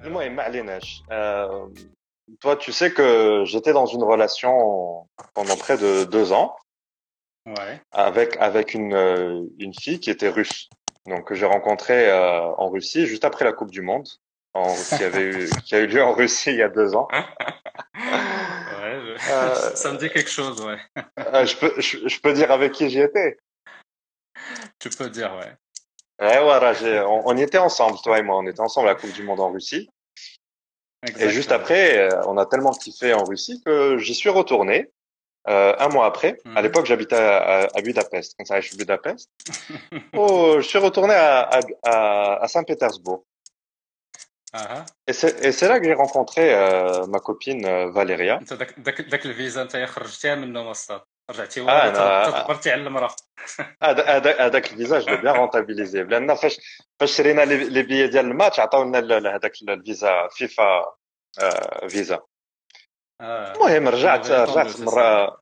المهم ما عليناش Euh, toi tu sais que j'étais dans une relation pendant près de deux ans Ouais. avec avec une euh, une fille qui était russe donc que j'ai rencontrée euh, en Russie juste après la Coupe du Monde en qui avait eu qui a eu lieu en Russie il y a deux ans Ouais, je- Euh, ça me dit quelque chose, ouais. Euh, je peux je, je peux dire avec qui j'y étais Tu peux dire, ouais. ouais voilà j'ai on, on y était ensemble toi et moi on était ensemble à la Coupe du Monde en Russie Et juste Exactement. après, euh, on a tellement kiffé en Russie que j'y suis retourné euh, un mois après. Mhm. À l'époque, j'habitais à, à, à Budapest. Quand ça, je suis Budapest. oh, je suis retourné à, à, Saint-Pétersbourg. Et c'est et c'est là que j'ai rencontré euh, ma copine euh, Valéria. رجعتي ورا تكبرتي على المرأة. هذاك هذاك الفيزاج جو بيان رونتابيليزي لأن فاش فاش شرينا لي بيي ديال الماتش عطاونا هذاك الفيزا فيفا آه، فيزا. آه، المهم رجعت رجعت مره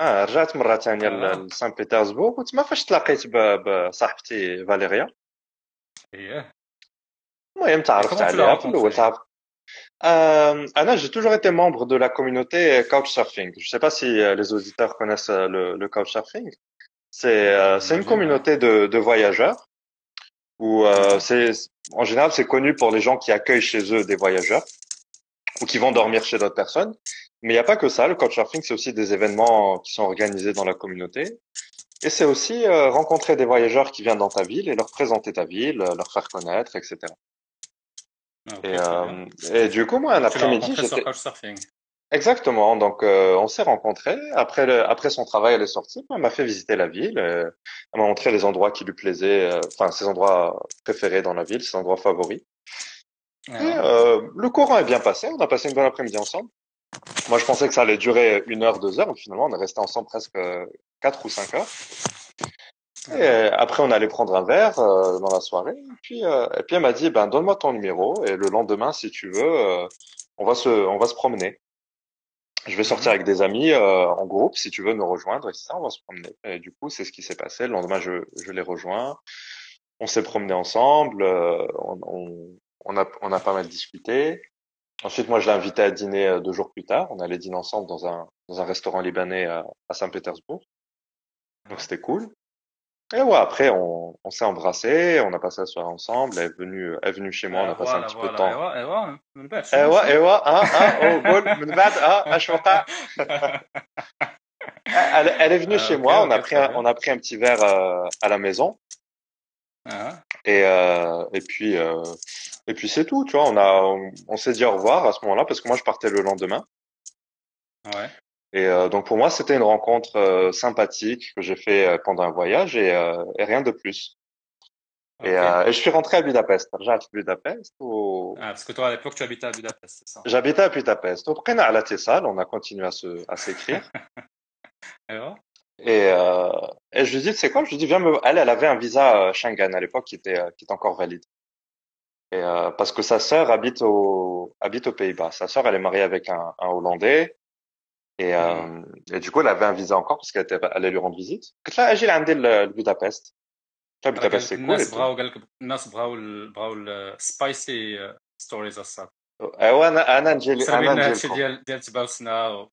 آه رجعت مرة ثانية آه. لسان بيترسبورغ وتما فاش تلاقيت بصاحبتي فاليريا. إيه. المهم تعرفت عليها في الأول تعرفت Euh, Anna, j'ai toujours été membre de la communauté Couchsurfing. Je sais pas si euh, les auditeurs connaissent euh, le, le Couchsurfing. C'est euh, une communauté de, de voyageurs où euh, c'est en général c'est connu pour les gens qui accueillent chez eux des voyageurs ou qui vont dormir chez d'autres personnes. Mais il n'y a pas que ça. Le Couchsurfing, c'est aussi des événements qui sont organisés dans la communauté. Et c'est aussi euh, rencontrer des voyageurs qui viennent dans ta ville et leur présenter ta ville, leur faire connaître, etc. Ah, Et, euh, et du coup, moi, un après-midi, j'étais exactement. Donc, euh, on s'est rencontrés. Après, le- après son travail, elle est sortie. Elle m'a fait visiter la ville. euh, Elle m'a montré les endroits qui lui plaisaient, euh, enfin ses endroits préférés dans la ville, ses endroits favoris. Et euh, le courant est bien passé. On a passé une bonne après-midi ensemble. Moi, je pensais que ça allait durer une heure, deux heures. Mais finalement, on est resté ensemble presque euh, quatre ou cinq heures. Et euh, après, on allait prendre un verre euh, dans la soirée. Et puis, euh, et puis elle m'a dit, ben, donne-moi ton numéro. Et le lendemain, si tu veux, euh, on va se, on va se promener. Je vais sortir Mhm. avec des amis euh, en groupe, si tu veux nous rejoindre. Et ça, on va se promener. Et du coup, c'est ce qui s'est passé. Le lendemain, je, je les rejoins. On s'est promené ensemble. euh, on, on, on a, on a pas mal discuté. Ensuite, moi, je l'ai invité à dîner deux jours plus tard. On allait dîner ensemble dans un, dans un restaurant libanais à, à Saint-Pétersbourg. Donc, c'était cool. Et ouais, après, on, on s'est embrassé, on a passé la soirée ensemble. Elle est venue, elle est venue chez moi, on a آه، passé un فوالا petit peu de فوالا temps. ايوا ايوا من بعد شنو ايوا شنو ايوا اه اه oh, قول من بعد اه اش وقع elle, elle est venue Ah, chez ok, moi, on a ok, pris très un, bien. on a pris un petit verre euh, à la maison Ah, et euh, et puis euh, et puis c'est tout, tu vois, on a on, on s'est dit au revoir à ce moment-là parce que moi je partais le lendemain ouais. Et euh, donc pour moi, c'était une rencontre euh, sympathique que j'ai fait euh, pendant un voyage et, euh, et rien de plus. Okay. Et, et, je suis rentré à Budapest. J'habite à Budapest. Ou... Ah, parce que toi, à l'époque, tu habitais à Budapest, c'est ça? J'habitais à Budapest. Donc, on a à la Tessale, on a continué à, se, à s'écrire. Alors? Et, euh, et je lui dis, c'est quoi? Je lui dis, viens me... Elle, elle avait un visa Schengen à l'époque qui était, qui était encore valide. Et, parce que sa sœur habite, au, habite aux Pays-Bas. Sa sœur, elle est mariée avec un, un Hollandais. Et, euh, et du coup, elle avait un visa encore parce qu'elle était, allait lui rendre visite. قلت لها أجي لعندي لبودابست. قلت لها بودابست cool et الناس. بغاو قال لك الناس بغاو بغاو السبايسي ستوريز الصاد ايوا أنا أنا نجي أنا نجي هادشي لكم ديال ديال تباوسنا و...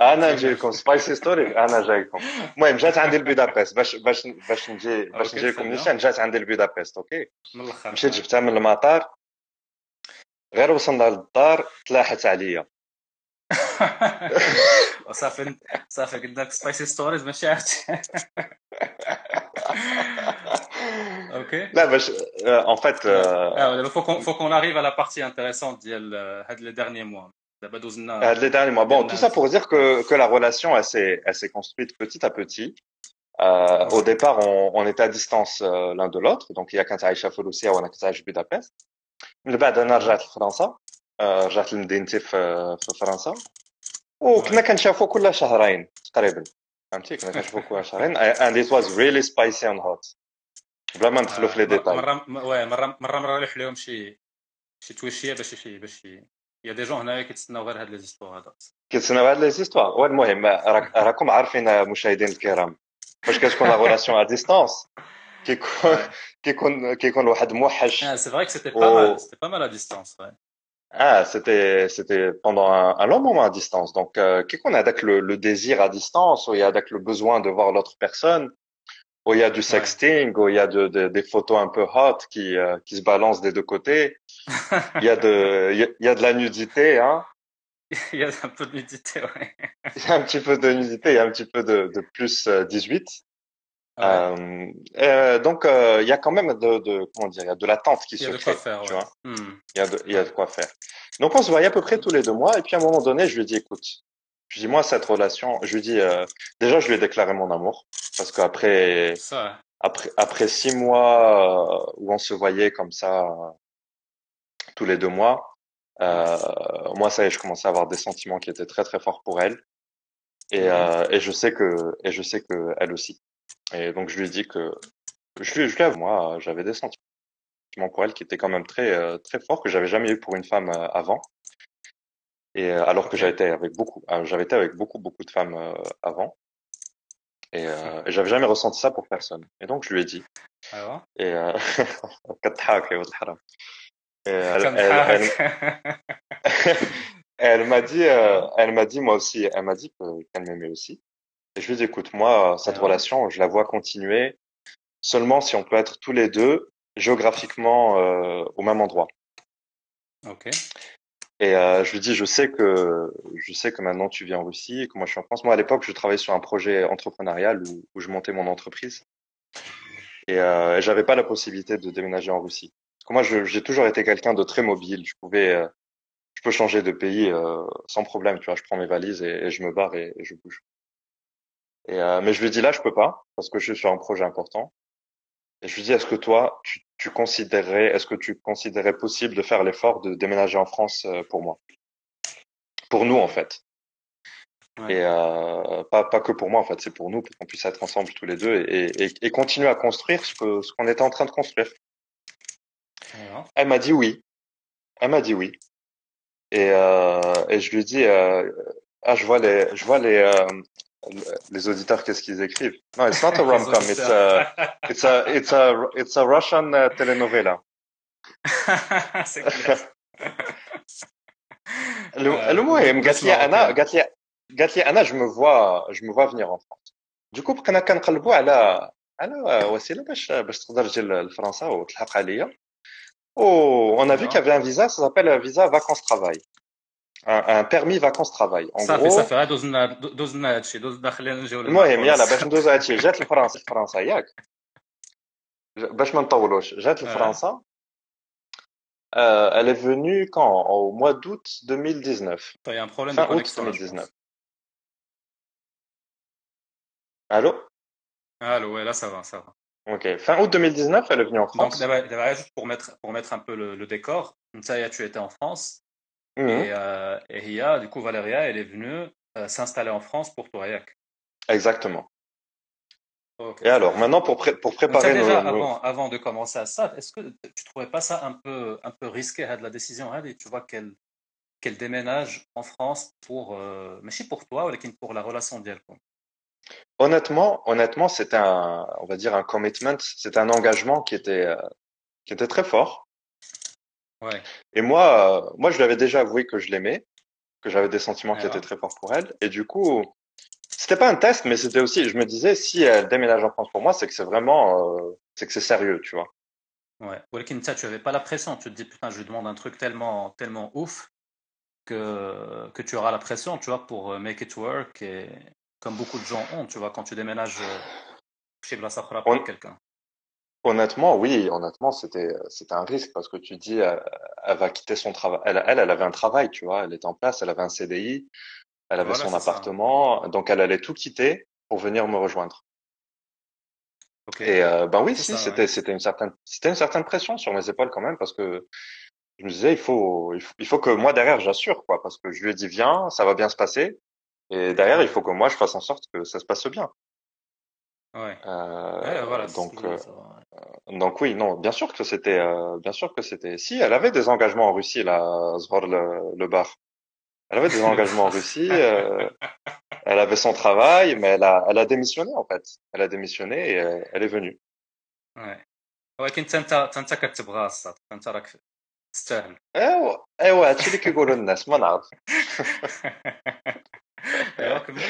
أنا نجي لكم سبايسي ستوري أنا جايكم المهم جات عندي لبودابست باش باش باش نجي باش نجي لكم. نيشان جات عندي لبودابست أوكي من الآخر مشيت جبتها من المطار غير وصلنا للدار تلاحت عليا وصافي صافي قلنا لك سبايسي ستوريز ماشي عرفتي اوكي لا باش en fait euh, اه دابا فوكون فوكون اريف على بارتي انتريسون ديال هاد لي ديرني موا دابا دوزنا euh, les derniers mois bon tout ça pour dire que que la relation elle s'est elle s'est construite petit à petit euh, au départ on, on était à distance euh, l'un de l'autre donc il y a كانت عايشه في روسيا وانا كنت عايش في بودابست من بعد انا رجعت لفرنسا آه، رجعت لمدينتي في في فرنسا وكنا كنشافوا كل شهرين تقريبا. فهمتي؟ كنا كنشوفوا كل شهرين. And it was really spicy and hot. بلا ما ندخلوا في لي ديتاي. مره واه مره مرة مرة يلوح لهم شي شي تويشيه باش شي باش يا دي جون هنايا كيتسناو غير هاد لي زيستوار هذا كيتسناو هاد لي زيستوار. والمهم راك- راكم عارفين مشاهدينا الكرام. فاش كتكون لا ريلاسيون ا ديستانس كيكون كيكون كيكون واحد موحش. que c'était Oh. pas mal, c'était pas mal à distance. Ouais. Ah, c'était c'était pendant un, un long moment à distance. Donc, euh, qu'est-ce qu'on a avec le, le désir à distance, ou il y a avec le besoin de voir l'autre personne, où il y a du sexting, où il y a de, de- des photos un peu hot qui euh, qui se balancent des deux côtés? Il y a de il y a, il y a de la nudité, hein? Il y a un peu de nudité, ouais. Il y a un petit peu de nudité, il y a un petit peu de, de plus euh, 18. Ouais. Euh, euh, donc, euh, il y a quand même de, de comment dire, il y a de l'attente qui Il y se a de quoi crée, faire, tu ouais. vois. Hmm. Il y a de, il y a de quoi faire. Donc, on se voyait à peu près tous les deux mois. Et puis, à un moment donné, je lui ai dit, écoute, je lui ai dit, moi, cette relation, je lui ai dit, euh, déjà, je lui ai déclaré mon amour. Parce qu'après, Ça, après, après six mois euh, où on se voyait comme ça euh, tous les deux mois, euh, moi, ça y est, je commençais à avoir des sentiments qui étaient très, très forts pour elle. Et, Mhm. euh, et je sais que, et je sais que elle aussi. Et donc, je lui ai dit que je, je l'avoue, moi, j'avais des sentiments pour elle qui étaient quand même très, euh, très forts, que j'avais jamais eu pour une femme euh, avant. Et euh, alors que j'avais été avec beaucoup, j'avais été avec beaucoup, beaucoup de femmes avant. Et, euh, hmm. et j'avais jamais ressenti ça pour personne. Et donc, je lui ai dit. Ah alors et, euh... et elle, m'a dit, moi aussi, qu'elle m'aimait aussi. Et je lui dit, écoute, moi, cette Alors, relation, je la vois continuer seulement si on peut être tous les deux géographiquement euh, au même endroit. ok. Et euh, je lui dis, je sais que je sais que maintenant tu vis en Russie et que moi je suis en France. Moi à l'époque, je travaillais sur un projet entrepreneurial où, où je montais mon entreprise et, euh, et j'avais pas la possibilité de déménager en Russie. Parce que moi, je- j'ai toujours été quelqu'un de très mobile. Je pouvais, euh, je peux changer de pays euh, sans problème. Tu vois, je prends mes valises et, et je me barre et, et je bouge. Et euh, mais je lui dis là, je peux pas parce que je suis sur un projet important. Et je lui dis, est-ce que toi, tu, tu considérerais, est-ce que tu considérais possible de faire l'effort de déménager en France euh, pour moi, pour nous en fait, Ouais. et euh, pas pas que pour moi en fait, c'est pour nous pour qu'on puisse être ensemble tous les deux et, et, et continuer à construire ce que ce qu'on était en train de construire. Alors, Elle m'a dit oui, elle m'a dit oui, et euh, et je lui dis, euh, ah je vois les je vois les euh, les auditeurs qu'est-ce qu'ils écrivent. Non, it's not a les rom-com, it's auditeurs. a it's a it's a it's a Russian uh, telenovela. C'est clair. الم- Euh, المهم plus قالت لي انا marocain. قالت لي قالت لي انا je me vois je me vois venir en France du coup بقينا كنقلبوا على على وسيله باش باش تقدر تجي لفرنسا وتلحق عليا Oh, on a vu qu'il y Alors, avait un visa, ça s'appelle un visa vacances-travail. Un, un permis vacances-travail. En صافي gros, صافي ها دوزنا دوزنا هادشي دوزنا خلينا نجيو المهم يلا باش للمحور ندوز هادشي جات لفرنسا فرنسا ياك باش ما نطولوش جات اه لفرنسا euh, elle est venue quand au mois d'août 2019 طيب un problème de fin août connexion là je 2019 pense allô allô ouais là ça va ça va ok fin août 2019 elle est venue en donc France d'abord d'abord, juste pour mettre pour mettre un peu le, le décor ça y est, tu étais en France Mhm. et euh, et Ria du coup Valéria elle est venue euh, s'installer en France pour Yak exactement. Et alors maintenant pour pré- pour Donc préparer nos, déjà nos- avant avant de commencer à ça est-ce que tu trouvais pas ça un peu un peu risqué hein, de la décision hein, et tu vois qu'elle qu'elle déménage en France pour euh, mais si pour toi mais pour la relation d'elle honnêtement honnêtement c'était un on va dire un commitment c'était un engagement qui était euh, qui était très fort ouais et moi euh, moi je lui avais déjà avoué que je l'aimais que j'avais des sentiments qui Alors. étaient très forts pour elle et du coup c'était pas un test mais c'était aussi je me disais si elle déménage en France pour moi c'est que c'est vraiment euh, c'est que c'est sérieux tu vois Ouais. Walkin, ça, tu avais pas la pression. Tu te dis, putain, je lui demande un truc tellement, tellement ouf que, que tu auras la pression, tu vois, pour euh, make it work. Et comme beaucoup de gens ont, tu vois, quand tu déménages chez Blassafra On- pour quelqu'un. Honnêtement oui honnêtement c'était c'était un risque parce que tu dis elle, elle va quitter son travail elle, elle elle avait un travail tu vois elle était en place elle avait un CDI elle avait Voilà, son ça. appartement donc elle allait tout quitter pour venir me rejoindre Ok. Et euh, ben oui, si, c'était c'était une certaine c'était une certaine pression sur mes épaules quand même parce que je me disais il faut il faut, il faut que moi derrière j'assure quoi parce que je lui ai dit viens, ça va bien se passer et derrière il faut que moi je fasse en sorte que ça se passe bien. Ouais. Euh, Ouais, voilà. donc euh donc oui, non, bien sûr que c'était euh, bien sûr que c'était si elle avait des engagements en Russie là, Zhor le, le bar. Elle avait des engagements en Russie, euh, elle avait son travail mais elle a elle a démissionné en fait. Elle a démissionné et euh, elle est venue. Ouais. ولكن انت انت انت كتبغى الصاد انت راك تستاهل ايوا ايوا هادشي اللي كيقولوا الناس ما نعرف ايوا كمل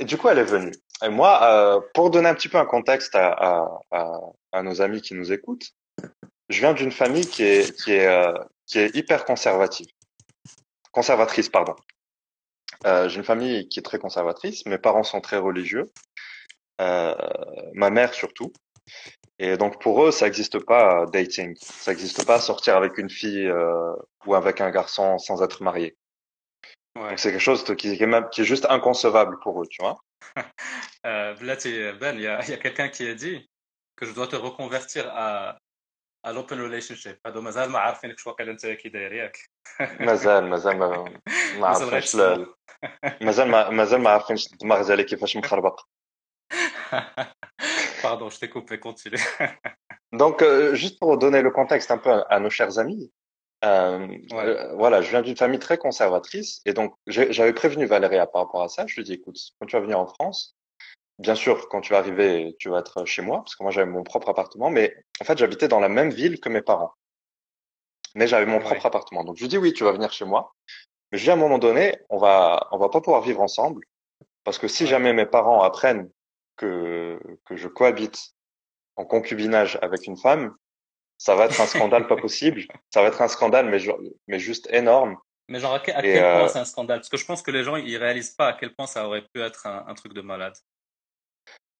Et du coup, elle est venue. Et moi, euh, pour donner un petit peu un contexte à, à, à, à nos amis qui nous écoutent, je viens d'une famille qui est, qui est, euh, qui est hyper conservative. Conservatrice, pardon. Euh, J'ai une famille qui est très conservatrice. Mes parents sont très religieux. Euh, ma mère surtout. Et donc pour eux, ça n'existe pas euh, dating. Ça n'existe pas sortir avec une fille euh, ou avec un garçon sans être marié. Ouais. C'est quelque chose qui est, même, qui, est juste inconcevable pour eux, tu vois. euh, là, tu, Ben, il y a, a quelqu'un qui a dit que je dois te reconvertir à, à l'open relationship. هادو مازال ما عارفينك شو واقيلا انت كي داير ياك مازال مازال ما ما مازال غير عرفناش لا- تسمع. مازال ما مازال ما عارفينش الدماغ ديالي كيفاش مخربق Pardon, je t'ai coupé, continue. Donc, euh, juste pour donner le contexte un peu à, à nos chers amis, euh, Ouais. euh, voilà, je viens d'une famille très conservatrice et donc j'ai- j'avais prévenu Valéria par rapport à ça. Je lui ai dit, écoute, quand tu vas venir en France, bien sûr, quand tu vas arriver, tu vas être chez moi parce que moi j'avais mon propre appartement, mais en fait j'habitais dans la même ville que mes parents, mais j'avais mon Ouais. propre appartement. Donc je lui dis, oui, tu vas venir chez moi, mais je lui dis à un moment donné, on va, on va pas pouvoir vivre ensemble parce que si jamais mes parents apprennent que que je cohabite en concubinage avec une femme, ça va être un scandale pas possible. Ça va être un scandale, mais, juste énorme. Mais genre, à quel, à quel euh, point c'est un scandale? Parce que je pense que les gens, ils réalisent pas à quel point ça aurait pu être un, un truc de malade.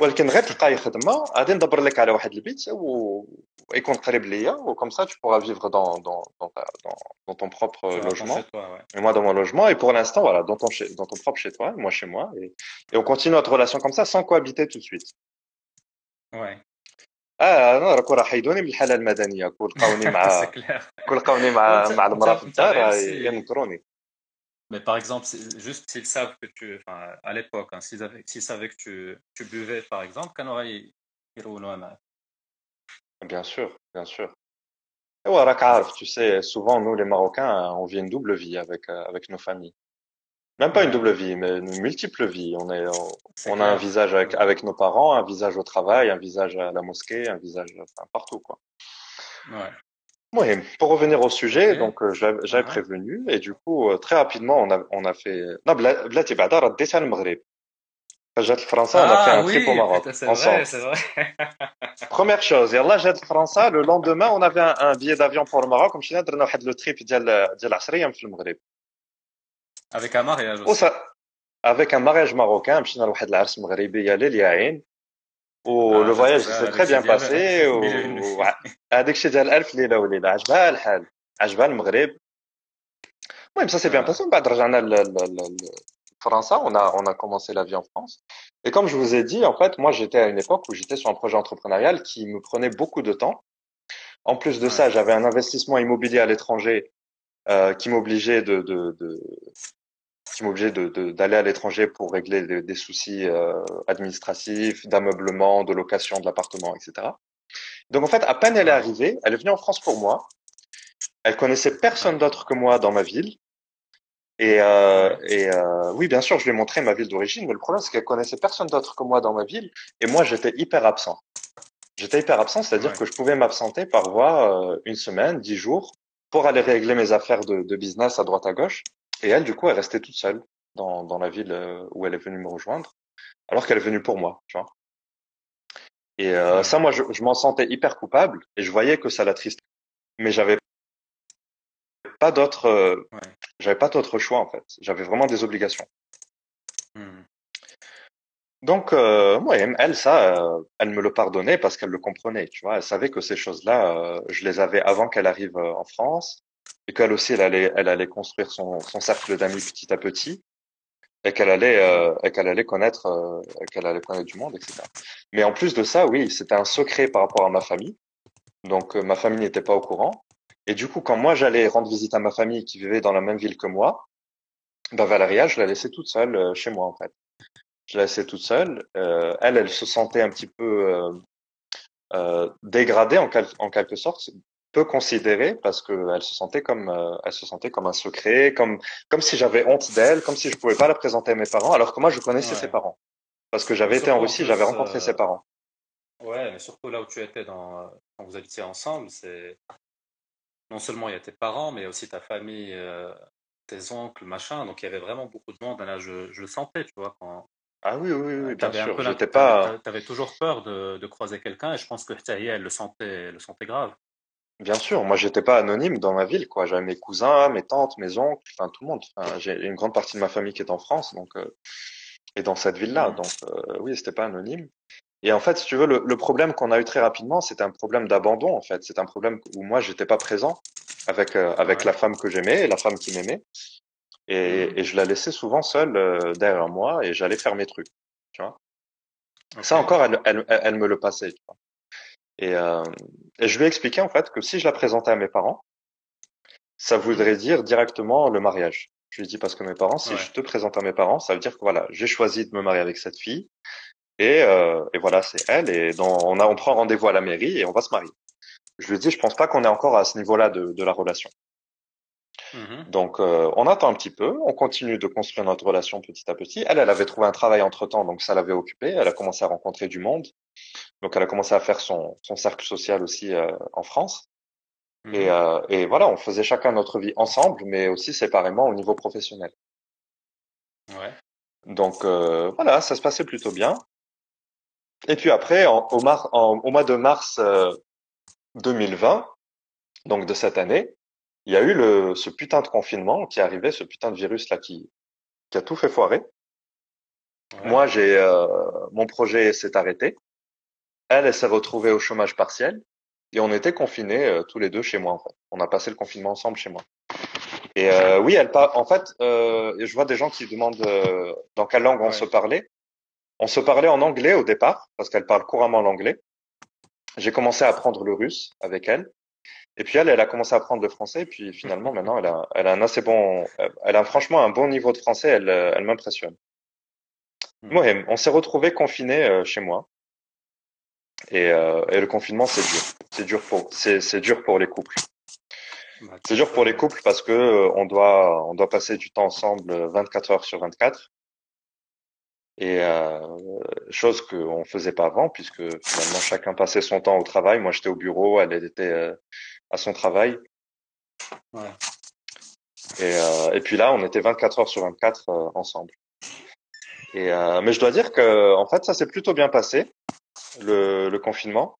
ولكن غير تلقاي خدمه غادي ندبر لك على واحد البيت ويكون قريب ليا وكم ça tu pourras vivre dans dans dans, ta- dans, dans ton propre Tu vas logement chez toi, ouais. et moi dans mon logement et pour l'instant voilà dans ton chez, dans ton propre chez toi moi chez moi et, et on continue notre relation comme ça sans cohabiter tout de suite Ouais, آه أنا راكو راه حيدوني من الحاله المدنيه كون لقاوني c'est مع clair. كون لقاوني مع مع المراه في الدار ينكروني Mais par exemple, juste s'ils savent que tu, à l'époque, hein, s'ils, savaient que tu, tu, buvais, par exemple, qu'en aurait Bien sûr, bien sûr. Et ouais, tu sais, souvent, nous, les Marocains, hein, on vit une double vie avec, euh, avec nos familles. Même pas une double vie, mais une multiple vie. On, est, on, a un visage avec, avec, nos parents, un visage au travail, un visage à la mosquée, un visage partout. Quoi. Ouais. Oui, pour revenir au sujet, Ok. donc euh, j'avais j'avais Mhm. prévenu et du coup euh, très rapidement on a on a fait non بلا- بلاتي بعدا رديتها للمغرب فاش جات لفرنسا on a fait Ah un trip au oui, Maroc putain, c'est ensemble. vrai, c'est vrai. Première chose, يلا جات لفرنسا le lendemain on avait un, un billet d'avion pour le Maroc ومشينا درنا واحد لو تريب ديال ديال 10 ايام في المغرب Avec un mariage aussi. وصا avec un mariage marocain مشينا لواحد العرس مغربي يا ليل يا عين و Ah, لو فواياج ça, سي avec تري بيان Sidi باسي Abed. Mille et une nuits. هذاك الشيء ديال الف ليله وليله عجبها الحال عجبها المغرب المهم ça s'est bien Ah. passé من بعد رجعنا ل- ل- ل- لفرنسا on a on a commencé la vie en France et comme je vous ai dit en fait moi j'étais à une époque où j'étais sur un projet entrepreneurial qui me prenait beaucoup de temps en plus de Ouais. ça j'avais un investissement immobilier à l'étranger euh, qui m'obligeait de, de, de qui m'obligeait de, de- d'aller à l'étranger pour régler des, des soucis euh, administratifs, d'ameublement, de location de l'appartement, etc. Donc en fait, à peine elle est arrivée, elle est venue en France pour moi. Elle connaissait personne d'autre que moi dans ma ville. Et, euh, et euh, oui, bien sûr, je lui ai montré ma ville d'origine, mais le problème c'est qu'elle connaissait personne d'autre que moi dans ma ville. Et moi, j'étais hyper absent. J'étais hyper absent, c'est-à-dire Ouais. que je pouvais m'absenter par voie euh, une semaine, dix jours, pour aller régler mes affaires de, de business à droite à gauche. Et elle, du coup, elle restait toute seule dans, dans la ville euh, où elle est venue me rejoindre, alors qu'elle est venue pour moi, tu vois. Et euh, ça, moi, je, je m'en sentais hyper coupable et je voyais que ça l'attristait. Mais j'avais pas d'autre, euh, Ouais. j'avais pas d'autre choix en fait. J'avais vraiment des obligations. Hmm. Donc, euh, ouais, elle, ça, euh, elle me le pardonnait parce qu'elle le comprenait, tu vois. Elle savait que ces choses-là, je les avais avant qu'elle arrive en France et qu'elle aussi, elle allait, elle allait construire son, son cercle d'amis petit à petit et qu'elle allait, euh, qu'elle allait connaître, euh, qu'elle allait connaître du monde, etc. Mais en plus de ça, oui, c'était un secret par rapport à ma famille. Donc, euh, ma famille n'était pas au courant. Et du coup, quand moi j'allais rendre visite à ma famille qui vivait dans la même ville que moi, bah Valéria, je la laissais toute seule euh, chez moi en fait. Je la laissais toute seule. Euh, elle, elle se sentait un petit peu dégradée en, en, quelque sorte, peu considérée parce que elle se sentait comme, euh, elle se sentait comme un secret, comme comme si j'avais honte d'elle, comme si je pouvais pas la présenter à mes parents, alors que moi je connaissais ses parents parce que j'avais été en Russie, j'avais rencontré ses parents. Ouais, mais surtout là où tu étais dans, quand vous habitiez ensemble, c'est non seulement il y a tes parents, mais aussi ta famille, euh, tes oncles, machin. Donc il y avait vraiment beaucoup de monde. Là, je, je le sentais, tu vois. Quand... Ah oui, oui, oui, bien sûr. J'étais pas. T'avais toujours peur de, de croiser quelqu'un, et je pense que Taïe, elle le sentait, elle le sentait grave. Bien sûr, moi j'étais pas anonyme dans ma ville, quoi. J'avais mes cousins, mes tantes, mes oncles, enfin tout le monde. Enfin, j'ai une grande partie de ma famille qui est en France, donc euh, et dans cette ville-là, mmh. donc euh, oui, c'était pas anonyme. Et en fait, si tu veux, le, le problème qu'on a eu très rapidement, c'est un problème d'abandon. En fait, c'est un problème où moi, j'étais pas présent avec euh, avec la femme que j'aimais, la femme qui m'aimait, et, mmh. et, je la laissais souvent seule euh, derrière moi, et j'allais faire mes trucs. Tu vois. Ça encore, elle, elle, elle, me le passait. Tu vois. Et, euh, et je lui ai expliqué en fait que si je la présentais à mes parents, ça voudrait dire directement le mariage. Je lui ai dit parce que mes parents, si je te présente à mes parents, ça veut dire que voilà, j'ai choisi de me marier avec cette fille et, euh, et voilà, c'est elle. Et dans, on, a, on prend rendez-vous à la mairie et on va se marier. Je lui ai dit, je pense pas qu'on est encore à ce niveau-là de, de la relation. Mm-hmm. Donc, euh, on attend un petit peu, on continue de construire notre relation petit à petit. Elle, elle avait trouvé un travail entre temps, donc ça l'avait occupée. Elle a commencé à rencontrer du monde, donc elle a commencé à faire son, son cercle social aussi euh, en France. Et, mm-hmm. euh, et voilà, on faisait chacun notre vie ensemble, mais aussi séparément au niveau professionnel. Ouais. Donc euh, voilà, ça se passait plutôt bien. Et puis après, en, au, mar en, au, mois de mars 2020, euh, donc de cette année, il y a eu le, ce putain de confinement qui est arrivé, ce putain de virus là qui, qui a tout fait foirer. Moi, j'ai euh, mon projet s'est arrêté. Elle, elle s'est retrouvée au chômage partiel et on était confinés euh, tous les deux chez moi. En fait. On a passé le confinement ensemble chez moi. Et euh, oui, elle pas. En fait, euh, je vois des gens qui demandent dans quelle langue on se parlait. On se parlait en anglais au départ, parce qu'elle parle couramment l'anglais. J'ai commencé à apprendre le russe avec elle. Et puis elle, elle a commencé à apprendre le français. Et puis finalement, maintenant, elle a, elle a un assez bon, elle a franchement un bon niveau de français. Elle, elle m'impressionne. Hmm. on s'est retrouvés confinés euh, chez moi. Et, euh, et, le confinement, c'est dur. C'est dur pour, c'est, c'est dur pour les couples. Bah, c'est dur pour les couples parce que euh, on doit, on doit passer du temps ensemble 24 heures sur 24. Et euh, chose qu'on faisait pas avant, puisque finalement chacun passait son temps au travail. Moi, j'étais au bureau, elle était euh, à son travail. Ouais. Et, euh, et puis là, on était 24 heures sur 24 euh, ensemble. Et euh, mais je dois dire que en fait, ça s'est plutôt bien passé le, le confinement.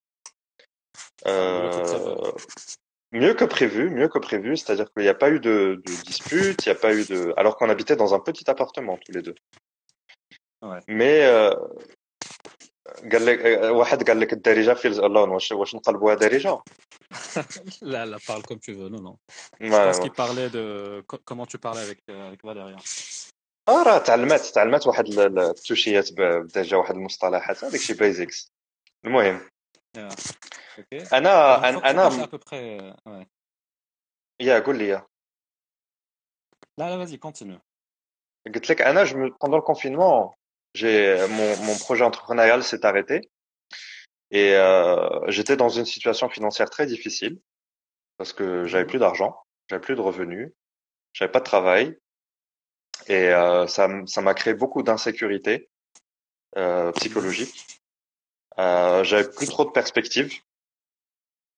mieux que prévu, mieux que prévu, c'est-à-dire qu'il n'y a pas eu de, de dispute, il n'y a pas eu de, alors qu'on habitait dans un petit appartement tous les deux. مي قال لك واحد قال لك الدارجه في الالون واش واش نقلبوها دارجه لا لا parle comme tu veux non non je pense qu'il parlait de comment tu parlais avec avec Valéria اه راه تعلمات تعلمات واحد التوشيات بدارجه واحد المصطلحات هذاك شي بيزكس المهم انا انا يا قول لي لا لا vas-y continue قلت لك انا pendant le confinement j'ai mon, mon projet entrepreneurial s'est arrêté et euh, j'étais dans une situation financière très difficile parce que j'avais plus d'argent, j'avais plus de revenus, j'avais pas de travail et euh, ça ça m'a créé beaucoup d'insécurité euh, psychologique. Euh, j'avais plus trop de perspectives.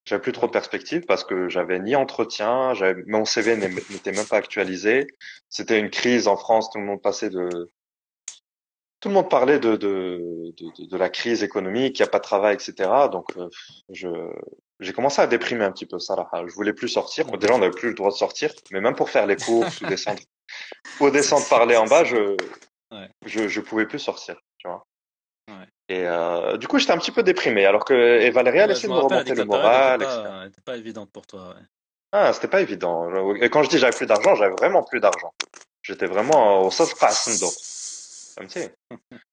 J'avais plus trop de perspectives parce que j'avais ni entretien, mon CV n'était même pas actualisé. C'était une crise en France, tout le monde passait de tout le monde parlait de, de, de, de la crise économique, il n'y a pas de travail, etc. Donc, euh, je, j'ai commencé à déprimer un petit peu ça. Je voulais plus sortir. Déjà, on n'avait plus le droit de sortir, mais même pour faire les courses ou descendre, ou descendre parler en bas, je, ouais. je, je pouvais plus sortir, tu vois. Ouais. Et euh, du coup, j'étais un petit peu déprimé, alors que et Valérie, elle essayait de me remonter le moral, etc. C'était pas évidente pour toi. Ouais. Ah, c'était pas évident. Et quand je dis j'avais plus d'argent, j'avais vraiment plus d'argent. J'étais vraiment au sens pas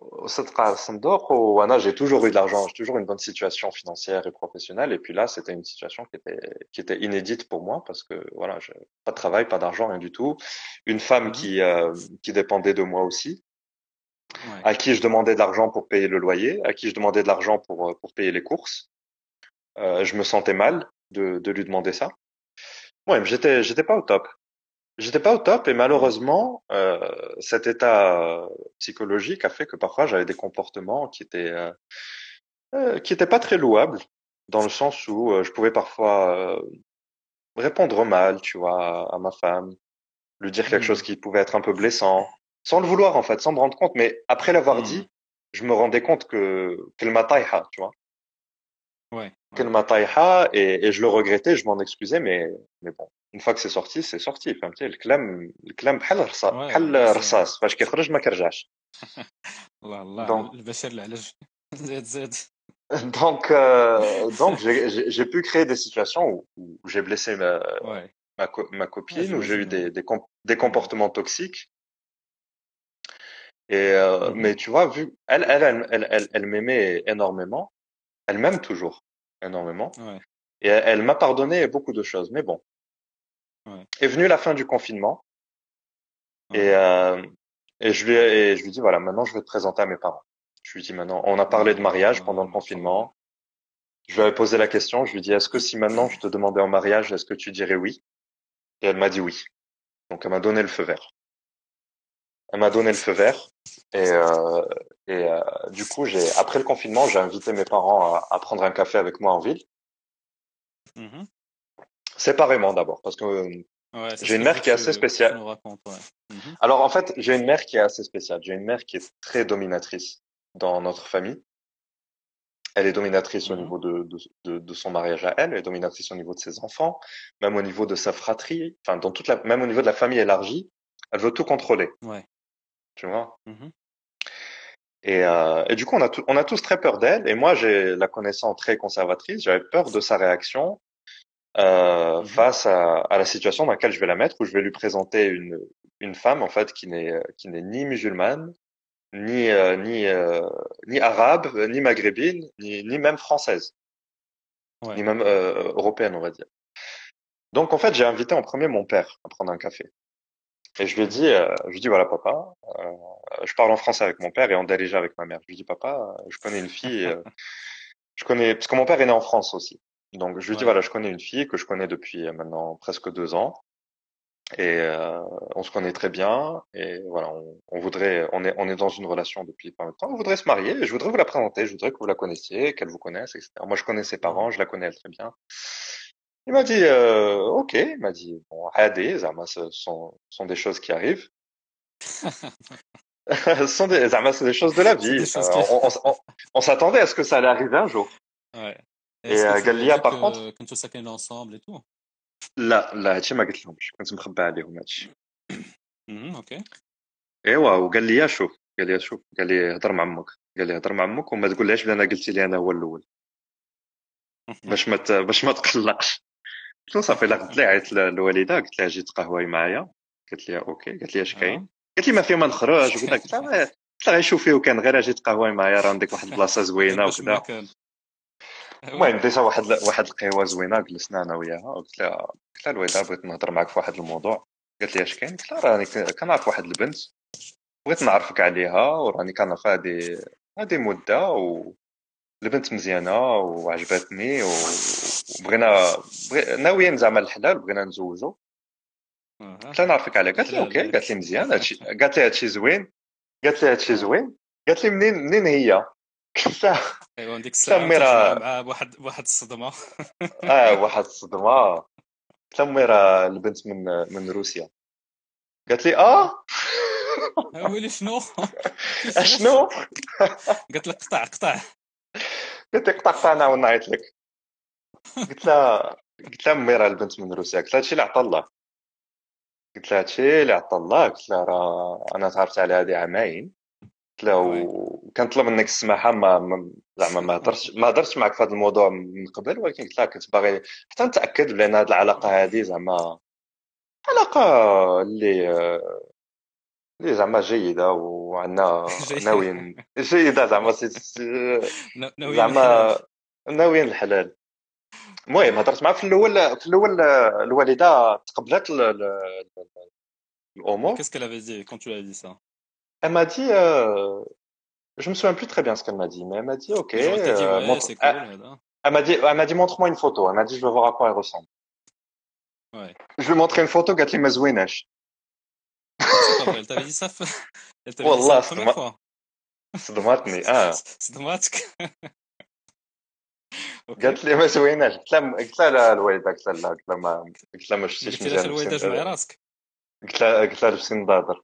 ouais. j'ai toujours eu de l'argent, j'ai toujours une bonne situation financière et professionnelle. Et puis là, c'était une situation qui était, qui était inédite pour moi parce que voilà, pas de travail, pas d'argent, rien du tout. Une femme mmh qui, euh, qui dépendait de moi aussi, à qui je demandais de l'argent pour payer le loyer, à qui je demandais de l'argent pour, pour payer les courses. Euh, je me sentais mal de, de lui demander ça. Ouais, j'étais, j'étais pas au top. J'étais pas au top et malheureusement, euh, cet état psychologique a fait que parfois j'avais des comportements qui étaient euh, euh, qui étaient pas très louables, dans le sens où euh, je pouvais parfois euh, répondre mal, tu vois, à ma femme, lui dire quelque mmh. chose qui pouvait être un peu blessant, sans le vouloir en fait, sans me rendre compte. Mais après l'avoir mmh. dit, je me rendais compte que qu'elle m'a tu vois. Ouais. Qu'elle m'a et, et je le regrettais, je m'en excusais, mais mais bon, une fois que c'est sorti c'est sorti فهمتي الكلام الكلام بحال الرصاص بحال الرصاص فاش كيخرج ما كيرجعش الله الله البشر العلاج زيد زيد donc euh, donc j'ai pu créer des situations où, où j'ai blessé ma ouais. ma, ma copine où j'ai eu des des, des comportements toxiques et euh, mm -hmm. mais tu vois vu elle elle elle elle, elle, elle m'aimait énormément elle m'aime toujours énormément ouais. et elle, elle m'a pardonné beaucoup de choses mais bon Ouais. Est venue la fin du confinement. Et, euh, et, je lui, et je lui dis, voilà, maintenant je vais te présenter à mes parents. Je lui dis maintenant, on a parlé de mariage pendant le confinement. Je lui avais posé la question, je lui dis, est-ce que si maintenant je te demandais en mariage, est-ce que tu dirais oui? Et elle m'a dit oui. Donc elle m'a donné le feu vert. Elle m'a donné le feu vert. Et, euh, et euh, du coup, j'ai après le confinement, j'ai invité mes parents à, à, prendre un café avec moi en ville. Mmh Séparément d'abord, parce que ouais, j'ai une mère qui est assez spéciale. Ouais. mmh. Alors en fait, j'ai une mère qui est assez spéciale. J'ai une mère qui est très dominatrice dans notre famille. Elle est dominatrice au niveau de, de, de, de, son mariage à elle, elle est dominatrice au niveau de ses enfants, même au niveau de sa fratrie, enfin dans toute la, même au niveau de la famille élargie, elle veut tout contrôler. Ouais. Tu vois? Mmh. Et, euh, et, du coup, on a, on a tous très peur d'elle. Et moi, j'ai la connaissance très conservatrice. J'avais peur de sa réaction euh, mmh face à, à, la situation dans laquelle je vais la mettre, où je vais lui présenter une, une femme en fait qui n'est qui n'est ni musulmane, ni euh, ni euh, ni arabe, ni maghrébine, ni, ni même française, ouais. ni même euh, européenne, on va dire. Donc en fait, j'ai invité en premier mon père à prendre un café. Et je lui ai dit, euh, je lui ai dit voilà papa, euh, je parle en français avec mon père et en dirige avec ma mère. Je lui ai dit papa, je connais une fille, je connais parce que mon père est né en France aussi. Donc je lui dis voilà, je connais une fille que je connais depuis euh, maintenant presque deux ans et euh, on se connaît très bien et voilà, on, on, voudrait, on est, on est dans une relation depuis pas longtemps. On voudrait se marier. Et je voudrais vous la présenter. Je voudrais que vous la connaissiez, qu'elle vous connaisse, etc. Moi, je connais ses parents, je la connais elle très bien. Il m'a dit euh, ok. Il m'a dit bon, Hadi, ce sont, sont des choses qui arrivent. ce sont des, c'est des choses de la vie. Euh, on, on, on s'attendait à ce que ça allait arriver un jour. Ouais. Et قال par contre كنتوا ساكنين ensemble et tout? لا لا هادشي ما قلت لهمش كنت مخبى عليهم هادشي أوكي ايوا وقال لي شوف قال لي شوف قال لي هضر مع أمك قال لي هضر مع أمك وما تقولهاش بلي أنا قلت لي أنا هو الأول باش ما باش ما تقلقش قلت له صافي لا قلت لي عيطت للوالده قلت لها جيت قهوي معايا قالت لي أوكي قالت لي اش كاين قالت لي ما فيها ما نخرج وكذا قلت لها قلت لها غير شوفي وكان غير جيت قهوي معايا راه عندك واحد البلاصه زوينه وكذا المهم ديتا واحد واحد القهوة زوينة جلسنا أنا وياها قلت لها قلت لها الوالدة بغيت نهضر معك في واحد الموضوع. قالت لي اش كاين؟ قلت لها راني كنعرف واحد البنت بغيت نعرفك عليها وراني كنعرف هادي هادي مدة و البنت مزيانة وعجبتني وبغينا بغي... ناويين زعما الحلال بغينا نزوجو. قلت لها نعرفك عليها. قالت لي أوكي. قالت لي مزيان هادشي قالت لي هادشي زوين. قالت لي هادشي زوين. قالت لي منين منين هي؟ لها ايوا ديك الساعة مع بواحد بواحد الصدمة. آه واحد الصدمة. راه البنت من من روسيا. قالت لي آه. ويلي شنو؟ أشنو؟ قالت لك قطع قطع. قلت لك قطع قطع أنا ونعيط لك. قلت لها قلت لها امي راه البنت من روسيا. قلت لها هادشي اللي عطا الله. قلت لها هادشي اللي عطا الله. قلت لها راه أنا تعرفت على هذه عامين. قلت له وكنطلب منك السماحة ما زعما ما هضرتش ما هضرتش معك في هذا الموضوع من قبل ولكن قلت لها كنت باغي حتى نتأكد بان هذه العلاقة هذه زعما علاقة اللي لي زعما جيدة وعندنا ناويين جيدة زعما زعما ناويين الحلال. المهم هضرت معاه في الأول في الأول الوالدة تقبلت الأمور. dit quand tu lui as dit ça Elle m'a dit, euh, je me souviens plus très bien ce qu'elle m'a dit, mais elle m'a dit, ok. Genre, elle t'a dit, euh, ouais, montre- c'est cool. elle, là, elle m'a dit, elle m'a dit, montre-moi une photo. Elle m'a dit, je veux voir à quoi elle ressemble. Ouais. Je lui ai montré une photo, قالت لي ما زويناش. C'est pas vrai, elle t'avait dit ça, elle t'avait dit ça Wallah, la c'est première moi. fois. صدمتني اه صدماتك اوكي قالت لي ما زويناش قلت لها قلت لها لا الوالده قلت لها لا قلت لها ما قلت لها ما شفتيش قلت لها في مزيان الوالده لبسي جمعي راسك قلت لها قلت لها لبسي نضاضر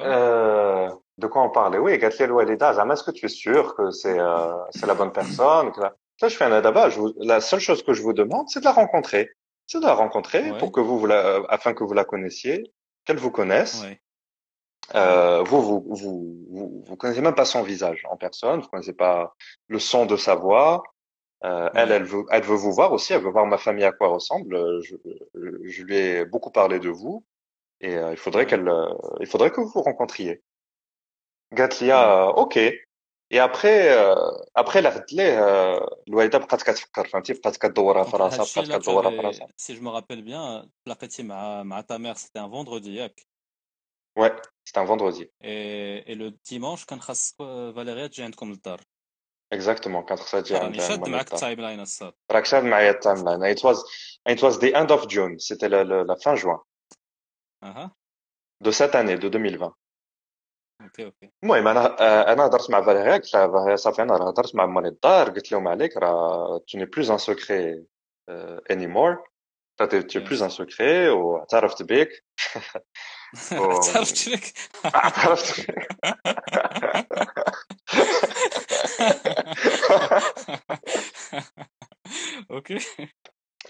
Ah euh, de quoi on parlait? Oui, Gatlil Walida, est-ce que tu es sûr que c'est euh, c'est la bonne personne que la... Là, je fais un adaba. Je vous... La seule chose que je vous demande, c'est de la rencontrer. C'est de la rencontrer pour que vous, vous la... Euh, afin que vous la connaissiez, qu'elle vous connaisse. Ouais. Euh, vous, vous, vous, vous, vous connaissez même pas son visage en personne, vous connaissez pas le son de sa voix. Euh, elle, elle veut, elle veut vous voir aussi, elle veut voir ma famille à quoi ressemble. Euh, je, je lui ai beaucoup parlé de vous. Et euh, il faudrait qu'elle, euh, il faudrait que vous vous rencontriez. Gatlia, euh, ok. Et après, après, Si je me rappelle bien, ta mère, c'était un vendredi. Ouais, c'était un vendredi. Et, le dimanche, quand Valérie a comme le. Exactement, quand ça dit. It was, it was the end of June, c'était la fin juin. أها دو سات اني دو 2020 أوكي أوكي المهم أنا آه، أنا هضرت مع فاليري قلت لها صافي أنا راه هضرت مع مالي الدار قلت لهم عليك راه تو ني بلوز ان سوكري اني مور تو بلوز ان سوكري واعترفت بك. اعترفت بك؟ اعترفت بك. أوكي.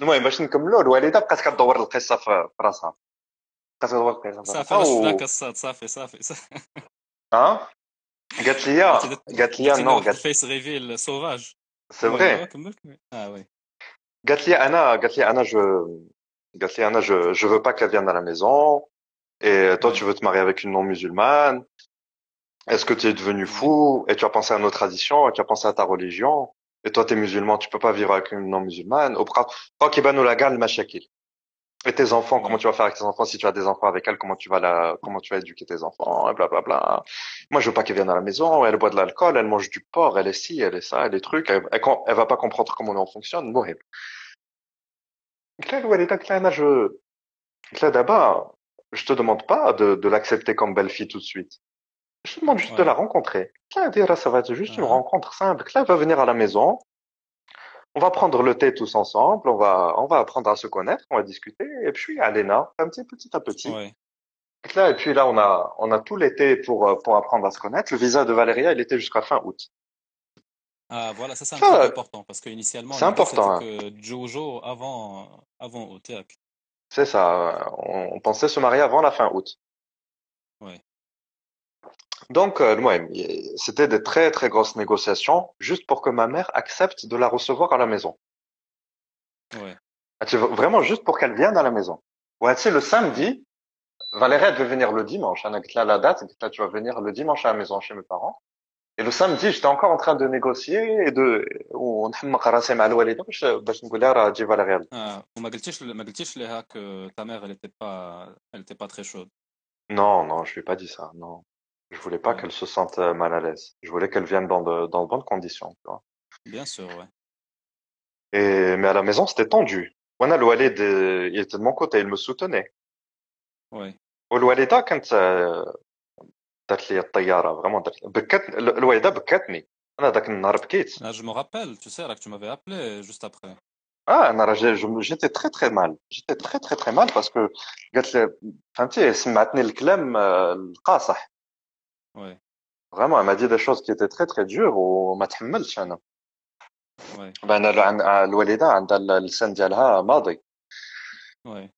المهم باش نكملوا الوالدة بقات كدور القصة في راسها. بقات كدور القصه في صافي راسها راه و... شفناك الصاد صافي صافي صافي ها قالت لي درتي درت- قالت لي درتي نو لنا واحد قالت الفيس ريفيل سوفاج سي المهم، فري أيوا، كمل كمل اه وي قالت لي انا قالت لي انا جو قالت لي انا je je veux pas qu'elle vienne à la maison et toi Ouais. tu veux te marier avec une non musulmane est-ce que tu es devenu fou et tu as pensé à nos traditions et tu as pensé à ta religion et toi t'es musulman tu peux pas vivre avec une non musulmane وبقى بقى كيبانوا لها كاع المشاكل et tes enfants, comment tu vas faire avec tes enfants? Si tu as des enfants avec elle Comment tu vas la, comment tu vas éduquer tes enfants? Bla bla bla. Moi, je veux pas qu'elle vienne à la maison. Elle boit de l'alcool, elle mange du porc, elle est ci, elle est ça, elle est truc. Elle, elle, va pas comprendre comment on fonctionne. Mohib. je, là d'abord, je te demande pas de, de l'accepter comme belle fille tout de suite. Je te demande juste de la rencontrer. Là, ça va être juste une rencontre simple. Claire va venir à la maison on va prendre le thé tous ensemble, on va, on va apprendre à se connaître, on va discuter, et puis Alena, un petit, petit à petit. Ouais. Là, et puis là, on a, on a tout l'été pour, euh, pour apprendre à se connaître. Le visa de Valéria, il était jusqu'à fin août. Ah voilà, ça c'est important parce qu'initialement c'est important, que Jojo avant avant Oteak. C'est ça. On, on pensait se marier avant la fin août. Ouais. Donc, euh, المهم, y- c'était des très, très grosses négociations juste pour que ma mère accepte de la recevoir à la maison. Ouais. Ah, tu veux- Vraiment juste pour qu'elle vienne à la maison. Ouais, tu sais, le samedi, Valérie, elle devait venir le dimanche. Anna قلت لها la date, قلت لها, tu vas venir le dimanche à la maison chez mes parents. Et le samedi, j'étais encore en train de négocier et de, ونحمق راسي مع الوالدة باش, باش نقول لها راه تجي Valérie. Ah, وما قلتيش ما قلتيش لها que ta mère elle était pas elle était pas très chaude. Non, non, je lui ai pas dit ça, non. Je voulais pas Ouais. qu'elle se sente euh, mal à l'aise. Je voulais qu'elle vienne dans de, dans de bonnes conditions, tu vois. Bien sûr, ouais. Et, mais à la maison, c'était tendu. وانا الوالد euh, il était de mon côté, il me soutenait. Ouais. والوالدة كانت آه، دارت لي الطيارة vraiment دارت بكت الوالدة بكتني أنا ذاك النهار بكيت Là, je me rappelle, tu sais, là que tu m'avais appelé juste après. Ah, أنا راجل- je- j'étais très très mal. J'étais très très très mal parce que قالت لي فهمتي سمعتني الكلام آه، القاصح. Ouais, Vraiment, elle m'a dit des choses qui étaient très très dures وما تحملتش أنا. ouais, بان عن- الوالدة عندها اللسان ديالها ماضي. ouais,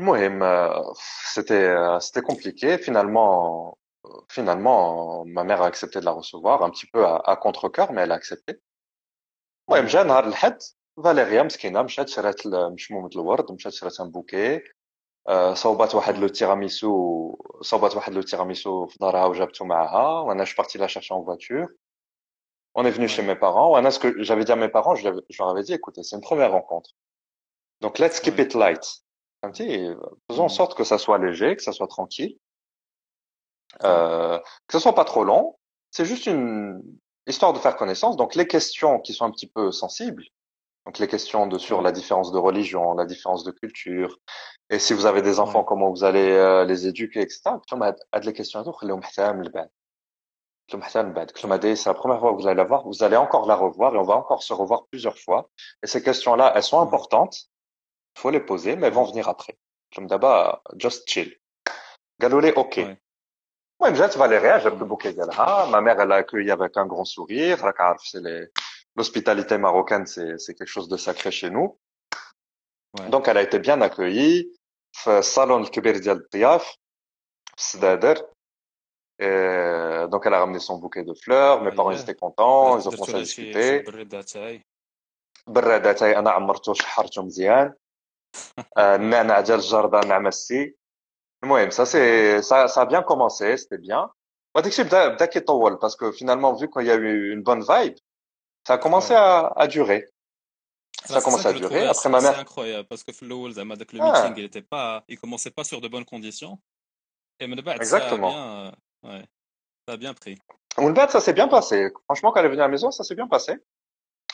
المهم آه، c'était euh, c'était compliqué. Finalement, euh, finalement, ma mère a accepté de la recevoir un petit peu à, à contre-cœur, mais elle a accepté. المهم جا نهار الحد فاليريا مسكينة مشات شرات ال- مشمومة الورد مشات شرات ان بوكي آه، صوبات واحد لو تيراميسو صوبات واحد لو تيراميسو في دارها وجابته معاها وانا je parti la chercher en voiture on est venu Ouais. chez mes parents وانا ce que j'avais dit à mes parents je, leur- je leur avais dit écoutez c'est une première rencontre donc let's keep Ouais. it light فهمتي faisons en Mhm. sorte que ça soit léger que ça soit tranquille euh, que ça soit pas trop long c'est juste une histoire de faire connaissance donc les questions qui sont un petit peu sensibles donc les questions de sur Ouais. la différence de religion, la différence de culture, et si vous avez des enfants, Ouais. comment vous allez euh, les éduquer, etc. قلت لهم هاد هاد les questions هادو خليهم حتى من بعد. قلت لهم حتى من بعد. قلت لهم هادي c'est la première fois que vous allez la voir, vous allez encore la revoir et on va encore se revoir plusieurs fois. Et ces questions-là, elles sont Ouais. importantes, il faut les poser, mais elles vont venir après. قلت لهم دابا just chill. قالوا لي OK. Ouais. المهم جات فاليريا جابت Ouais. البوكي ديالها ما mère elle a accueilli avec un grand sourire راك عارف c'est les l'hospitalité marocaine c'est c'est quelque chose de sacré chez nous Ouais. donc elle a été bien accueillie في الصالون الكبير ديال الضياف في السدادر Et donc elle a ramené son bouquet de fleurs mes Ah, parents yeah. ils étaient contents ils ont درتو commencé à لها شي شي discuter بريدة تاعي برادة تاعي انا عمرته شحرته مزيان آه، النعناع ديال الجردة نعمستي المهم ça c'est ça ça a bien commencé c'était bien وهداك الشيء بدا بدا كيطول parce que finalement vu qu'il y a eu une bonne vibe ça a commencé à, durer. Ça, a commencé à durer. Après, ma mère. C'est incroyable parce que Flowell, le ah. meeting, il était pas, il commençait pas sur de bonnes conditions. Et Exactement. Euh, ça a bien, pris. Moulbet, ça s'est bien passé. Franchement, quand elle est venue à la maison, ça s'est bien passé.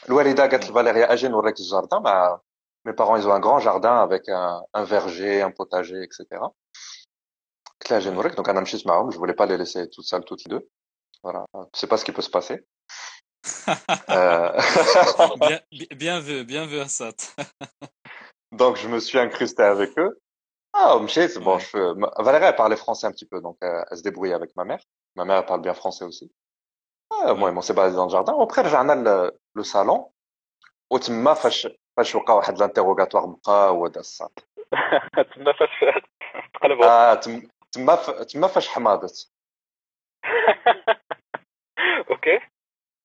L'Oualida Gat Valéria Agen Jardin, bah, mes parents, ils ont un grand jardin avec un, verger, un potager, etc. Donc, un amchis marron, je voulais pas les laisser toutes seules, toutes les deux. Voilà. C'est pas ce qui peut se passer. bien, bi- bien vu bien vu Assad donc je me suis incrusté avec eux ah مشيت bon Ouais. je fais- ma- Valérie elle parlait français un petit peu donc euh, elle se débrouillait avec ma mère ma mère elle parle bien français aussi ah, Ouais. moi on s'est baladé dans le jardin après رجعنا le, le salon وتما فاش فاش وقع واحد الانتيروغاتوار بقى ودا الصاد تما فاش تقلب اه تم- تما ف- تما فاش حماضت اوكي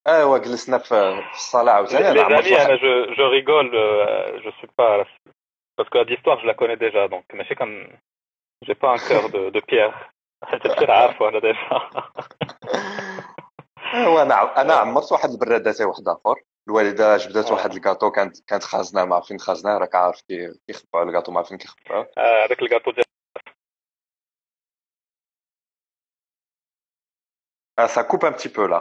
Les أنا عمرت amis, je, je rigole, euh, je suis pas. Parce que l'histoire, je la connais déjà, donc. Mais c'est comme. J'ai pas un cœur de, de pierre. Très عارفه أنا déjà. ايوا أنا أنا عمرت واحد البراده تاعي واحد اخر الوالده جبدات. واحد الكاطو كانت كانت خازناه ما عارفين خازناه راك عارف كي كيخبعوا الكاطو ما عارفين كيخبعوا هذاك الكاطو ديال ah, ça coupe un petit peu là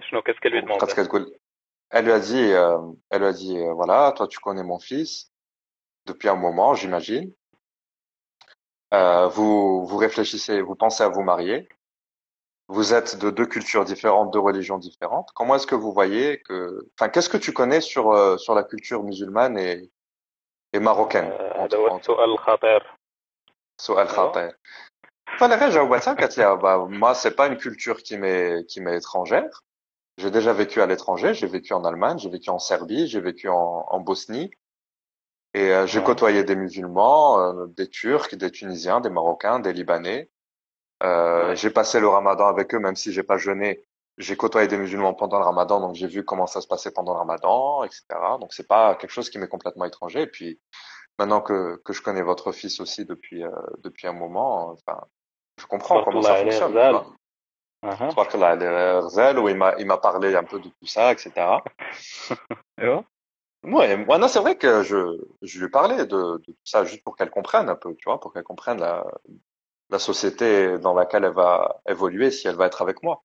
شنو qu'est-ce qu'elle lui بقات demandait كتقول elle lui a dit euh, elle lui a dit euh, voilà toi tu connais mon fils depuis un moment j'imagine Euh, vous vous réfléchissez vous pensez à vous marier vous êtes de deux cultures différentes deux religions différentes comment est-ce que vous voyez que enfin qu'est-ce que tu connais sur euh, sur la culture musulmane et et marocaine آه، entre- هذا هو entre- السؤال الخطير سؤال خطير فالغا جاوبتها قالت لي bah moi c'est pas une culture qui m'est qui m'est étrangère j'ai déjà vécu à l'étranger j'ai vécu en Allemagne j'ai vécu en Serbie j'ai vécu en, en Bosnie. Et euh, j'ai côtoyé des musulmans euh, des Turcs des Tunisiens des Marocains des Libanais. Euh, j'ai passé le Ramadan avec eux même si j'ai pas jeûné. J'ai côtoyé des musulmans pendant le Ramadan donc j'ai vu comment ça se passait pendant le Ramadan etc donc c'est pas quelque chose qui m'est complètement étranger. Et puis maintenant que que je connais votre fils aussi depuis euh, depuis un moment enfin je comprends comment ça fonctionne. Uh-huh. Je crois que là, Rzel, où il m'a, il m'a parlé un peu de tout ça, etc. Et ouais. moi, non, c'est vrai que je, je lui ai parlé de, de tout ça juste pour qu'elle comprenne un peu, tu vois, pour qu'elle comprenne la, la société dans laquelle elle va évoluer si elle va être avec moi.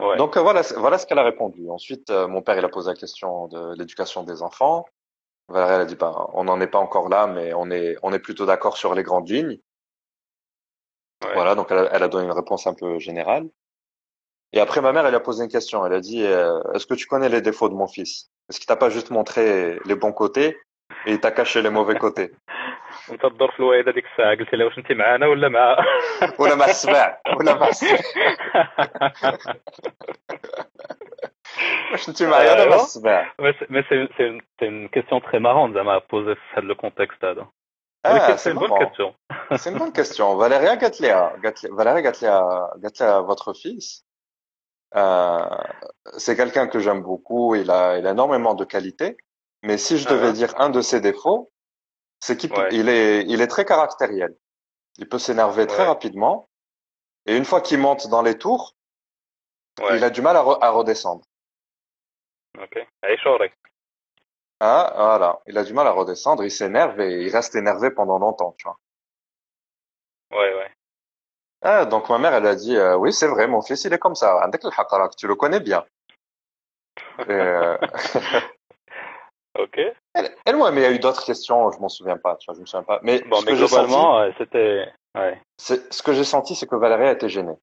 Ouais. Donc euh, voilà, voilà ce qu'elle a répondu. Ensuite, euh, mon père, il a posé la question de l'éducation des enfants. Valérie, elle a dit, ben, on n'en est pas encore là, mais on est, on est plutôt d'accord sur les grandes lignes. Ouais. Voilà, donc elle a, elle a donné une réponse un peu générale. Et après ma mère elle a posé une question. Elle a dit euh, est-ce que tu connais les défauts de mon fils Est-ce qu'il t'a pas juste montré les bons côtés et il t'a caché les mauvais côtés وانت تدور في الوالده ديك الساعه قلت لها واش انت معانا ولا مع ولا مع السباع ولا مع السباع واش انت معايا ولا مع السباع Mais c'est mais c'est- c'est une, c'est une question très marrante زعما à poser في هذا le contexte هذا. Ah, ولكن c'est c'est C'est une bonne question. Valéria Gatlia, Valéria votre fils, euh, c'est quelqu'un que j'aime beaucoup. Il a, il a énormément de qualités. Mais si je devais dire un de ses défauts, c'est qu'il est, il est très caractériel. Il peut s'énerver très rapidement. Et une fois qu'il monte dans les tours, il a du mal à, re, à redescendre. Ah, voilà. Il a du mal à redescendre. Il s'énerve et il reste énervé pendant longtemps, tu vois. Ouais, ouais. Ah, donc ma mère, elle a dit, euh, oui, c'est vrai, mon fils, il est comme ça. عندك الحق راك, Tu le connais bien. Et, euh, Ok. elle, elle, ouais, mais il y a eu d'autres questions, je m'en souviens pas, tu vois, je me souviens pas. Mais Bon, ce mais que j'ai senti, globalement, euh, c'était. Ouais. c'est, ce que j'ai senti, c'est que Valérie était gênée.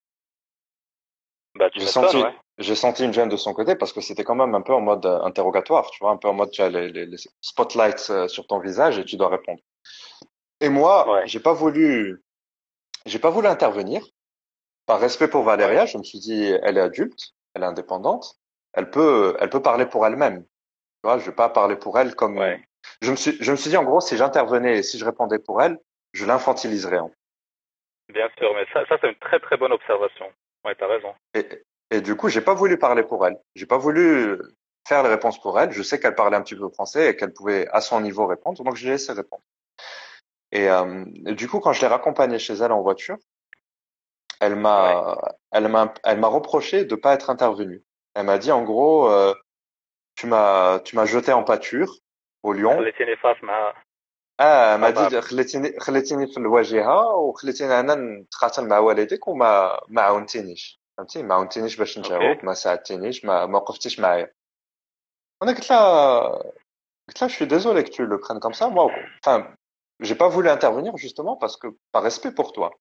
Bah, tu J'ai m'étonnes, senti, ouais. j'ai senti une gêne de son côté parce que c'était quand même un peu en mode euh, interrogatoire, tu vois, un peu en mode tu as les, les, les spotlights euh, sur ton visage et tu dois répondre. Et moi, Ouais. j'ai pas voulu, j'ai pas voulu intervenir. Par respect pour Valéria, je me suis dit, elle est adulte, elle est indépendante, elle peut, elle peut parler pour elle-même. Tu vois, je vais pas parler pour elle comme, Ouais. je me suis, je me suis dit en gros, si j'intervenais et si je répondais pour elle, je l'infantiliserais. en Bien sûr, mais ça, ça c'est une très très bonne observation. Ouais, t'as raison. Et, et du coup, j'ai pas voulu parler pour elle. J'ai pas voulu faire les réponses pour elle. Je sais qu'elle parlait un petit peu français et qu'elle pouvait à son niveau répondre, donc je l'ai laissé répondre. Et, euh, et du coup, quand je l'ai raccompagnée chez elle en voiture, elle m'a, elle m'a, elle m'a reproché de pas être intervenue. Elle m'a dit en gros, euh, tu m'as, tu m'as jeté en pâture au Lyon. خليتيني فاس مع اه ما طبعا. دي خليتيني خليتيني في الواجهه وخليتيني انا نتقاتل مع والديك وما ما عاونتينيش فهمتي ما عاونتينيش باش نجاوب ما ساعدتينيش ما ما وقفتيش معايا انا قلت لها قلت لها je suis désolé que tu le prennes comme ça moi enfin j'ai pas voulu intervenir justement parce que par respect pour toi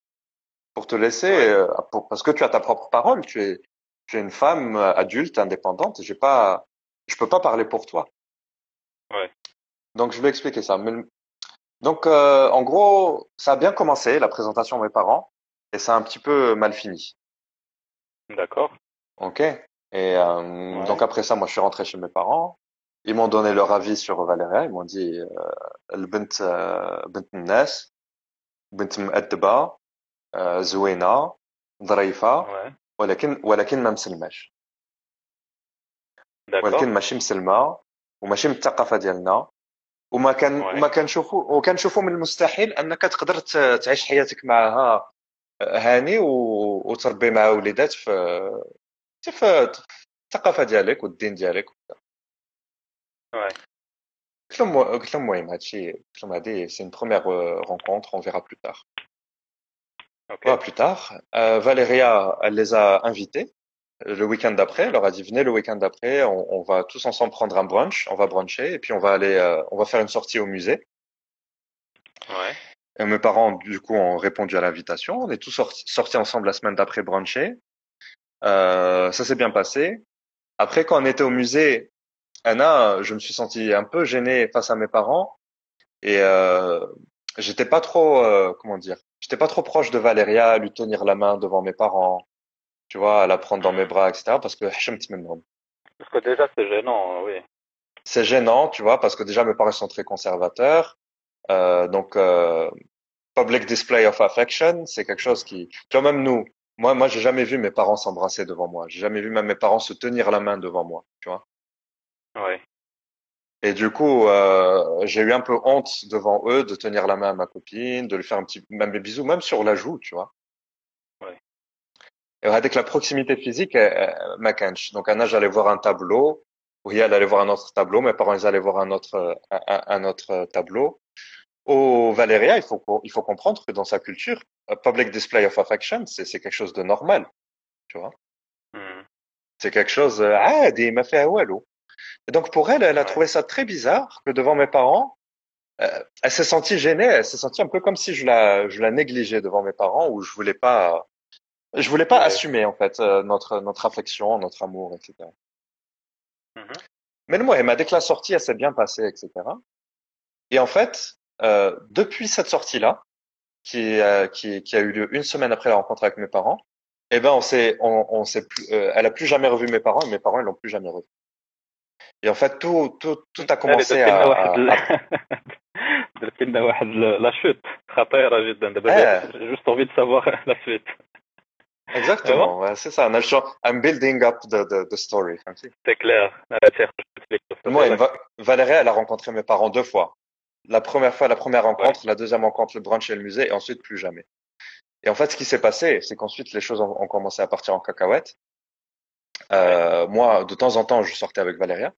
pour te laisser Ouais. euh, pour- parce que tu as ta propre parole tu es tu es une femme euh, adulte indépendante j'ai pas je peux pas parler pour toi Ouais. donc je lui ai expliqué ça mais donc, euh, en gros, ça a bien commencé, la présentation de mes parents, et ça a un petit peu mal fini. D'accord. Ok? Et euh, Ouais. donc après ça, moi, je suis rentré chez mes parents. Ils m'ont donné leur avis sur Valéria. Ils m'ont dit, البنت بنت الناس بنت مؤدبة زوينة ظريفة. ولكن ولكن ما مسلماش. ولكن ماشي مسلمة وماشي من الثقافة ديالنا وما كان. وما كنشوفوا وكنشوفوا من المستحيل انك تقدر تعيش حياتك معها هاني وتربي مع وليدات في في الثقافه ديالك والدين ديالك Ouais. C'est une première euh, rencontre, on verra plus tard. Okay. Ouais, plus tard. Euh, Valéria, elle les a invités euh, le week-end d'après. Elle leur a dit venez le week-end d'après, on, va tous ensemble prendre un brunch, on va bruncher et puis on va aller, euh, on va faire une sortie au musée. Ouais. Et mes parents, du coup, ont répondu à l'invitation. On est tous sortis, ensemble la semaine d'après bruncher. Euh, ça s'est bien passé. Après, quand on était au musée, Anna, je me suis senti un peu gêné face à mes parents et euh, j'étais pas trop, euh, comment dire, j'étais pas trop proche de Valéria à lui tenir la main devant mes parents, tu vois, à la prendre dans mes bras, etc. Parce que je me Parce que déjà c'est gênant, euh, oui. C'est gênant, tu vois, parce que déjà mes parents sont très conservateurs, euh, donc euh, public display of affection, c'est quelque chose qui, tu vois, même nous, moi, moi, j'ai jamais vu mes parents s'embrasser devant moi. J'ai jamais vu même mes parents se tenir la main devant moi, tu vois. Ouais. Et du coup, euh, j'ai eu un peu honte devant eux de tenir la main à ma copine, de lui faire un petit, même des bisous, même sur la joue, tu vois. Ouais. Et avec la proximité physique, euh, ma. Donc, Anna, j'allais voir un tableau. Oui, elle allait voir un autre tableau. Mes parents, ils allaient voir un autre, un, un autre tableau. Au Valéria, il faut, il faut comprendre que dans sa culture, public display of affection, c'est quelque chose de normal. Tu vois? Mhm. C'est quelque chose, ah, des m'a fait wallo. Et donc, pour elle, elle a trouvé ça très bizarre que devant mes parents, euh, elle s'est sentie gênée, elle s'est sentie un peu comme si je la, je la négligeais devant mes parents ou je voulais pas, je voulais pas Ouais. assumer, en fait, euh, notre, notre affection, notre amour, etc. Mhm. Mais le moyen, dès que la sortie, elle s'est bien passée, etc. Et en fait, euh, depuis cette sortie-là, qui, euh, qui, qui a eu lieu une semaine après la rencontre avec mes parents, eh ben, on s'est, on, on s'est plus, euh, elle a plus jamais revu mes parents et mes parents, ils l'ont plus jamais revu. Et en fait, tout, tout, tout a commencé درت لنا à, واحد à- ال- درت لنا واحد ل- لا شوت خطيره جدا دابا آه. جوست envie de savoir la suite Exactement, ouais, c'est ça. I'm building up the, the, the story. فهمتي؟ c'est clair لا تيخ- Moi, Va- Valérie, elle a rencontré mes parents deux fois. La première fois, la première rencontre, la deuxième rencontre, le brunch et le musée, et ensuite plus jamais. Et en fait, ce qui s'est passé, c'est qu'ensuite les choses ont, ont commencé à partir en cacahuète. Euh, moi, de temps en temps, je sortais avec Valéria,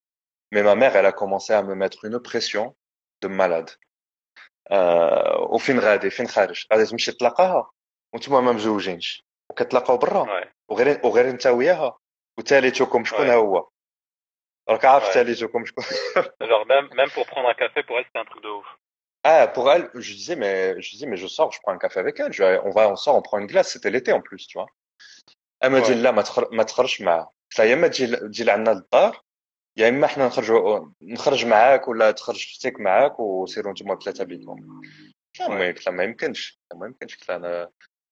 mais ma mère, elle a commencé à me mettre une pression de malade. Euh, وفين غادي فين خارج غادي تمشي تلاقاها وانتوما ما مزوجينش وكتلاقاو برا Ouais. وغير وغير انت وياها وتاليتكم شكون Ouais. هو راك عارف Ouais. تاليتكم شكون genre même même pour prendre un café pour elle c'était un truc de ouf Ah, pour elle, je disais, mais, je disais, mais je sors, je prends un café avec elle. Je, vais- on va, on sort, on prend une glace. C'était l'été en plus, tu vois. Elle me dit, Ouais. لا ما تخر- ما تخرجش معاه. قلت لها يا اما تجي تجي لعندنا للدار يا إما إحنا نخرجوا نخرج معاك ولا تخرج أختك معاك وسيروا نتوما بثلاثة بينكم. ما قلت ما يمكنش ما يمكنش قلت أنا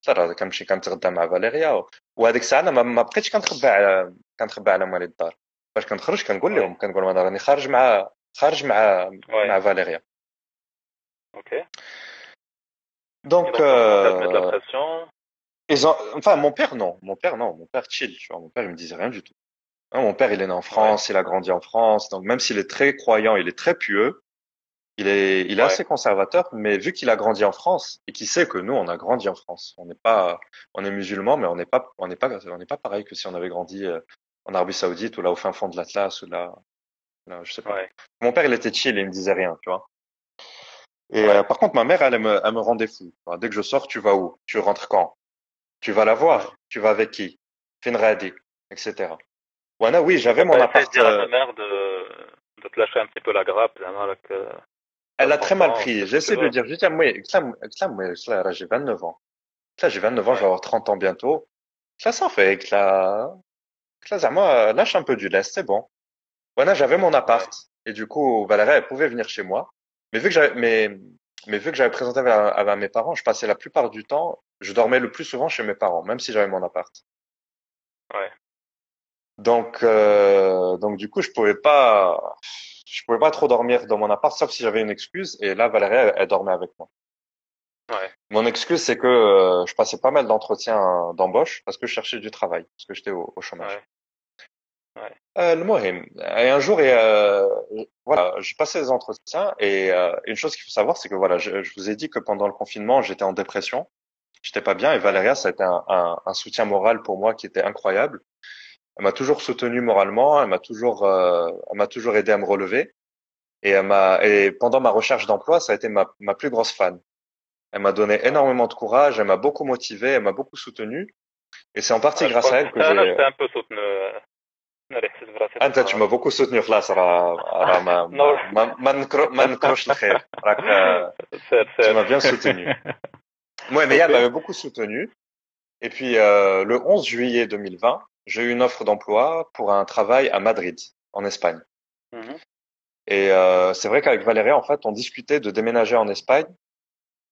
راه كنمشي كنتغدى مع فاليريا وهذيك الساعة أنا ما, بقيتش كنخبى على كنخبى على موالي الدار باش كنخرج كنقول لهم كنقول لهم أنا راني خارج مع خارج مع. مع فاليريا Et دونك euh, Ils ont, enfin, mon père, non. Mon père, non. Mon père, chill, tu vois. Mon père, il me disait rien du tout. Hein, mon père, il est né en France, il a grandi en France. Donc, même s'il est très croyant, il est très pieux, il est, il est Ouais. assez conservateur, mais vu qu'il a grandi en France et qu'il sait que nous, on a grandi en France. On n'est pas, on est musulmans, mais on n'est pas, on n'est pas, on n'est pas pareil que si on avait grandi euh, en Arabie Saoudite ou là au fin fond de l'Atlas ou là, là, je sais pas. ouais Mon père, il était chill il me disait rien, tu vois. Et euh, par contre, ma mère, elle, elle me, elle me rendait fou. Enfin, Dès que je sors, tu vas où? Tu rentres quand? Tu vas la voir? Tu vas avec qui? Fin radi, etc. Voilà, oui, j'avais mon appart. dire euh, mère de, de, te lâcher un petit peu la grappe. Là, hein, que, euh, elle a très mal pris. J'essaie de dire, je dis, moi, là, j'ai 29 ans. Là, j'ai 29 ans, je vais avoir 30 ans bientôt. Là, ça fait, là, là, moi, lâche un peu du lest, c'est bon. Voilà, j'avais mon appart. Et du coup, Valérie, elle pouvait venir chez moi. Mais vu que j'avais, mais, mais vu que j'avais présenté à mes parents, je passais la plupart du temps, je dormais le plus souvent chez mes parents, même si j'avais mon appart. Ouais. Donc, euh, donc du coup, je pouvais pas, je pouvais pas trop dormir dans mon appart, sauf si j'avais une excuse. Et là, Valérie, elle, elle dormait avec moi. Ouais. Mon excuse, c'est que euh, je passais pas mal d'entretiens d'embauche parce que je cherchais du travail, parce que j'étais au, au chômage. Ouais. Ouais. Euh, le Mohim. Et un jour, et, euh, voilà, j'ai passé des entretiens et euh, une chose qu'il faut savoir, c'est que voilà, je, je vous ai dit que pendant le confinement, j'étais en dépression, j'étais pas bien et Valéria, ça a été un, un, un soutien moral pour moi qui était incroyable. Elle m'a toujours soutenu moralement, elle m'a toujours, euh, elle m'a toujours aidé à me relever et elle m'a et pendant ma recherche d'emploi, ça a été ma, ma plus grosse fan. Elle m'a donné énormément de courage, elle m'a beaucoup motivé, elle m'a beaucoup soutenu et c'est en partie Ouais, je grâce crois à elle que انا j'ai j'étais un peu soutenu euh, انا اللي حسيت براسي انت tu m'as beaucoup soutenu خلاص راه راه ما نور. ما ما نكر ما نكروش الخير راك آه، سير tu سير m'as bien soutenu ouais et puis euh, le 11 juillet 2020 j'ai eu une offre d'emploi pour un travail à Madrid en Espagne Mhm. et euh, c'est vrai qu'avec Valérie en fait on discutait de déménager en Espagne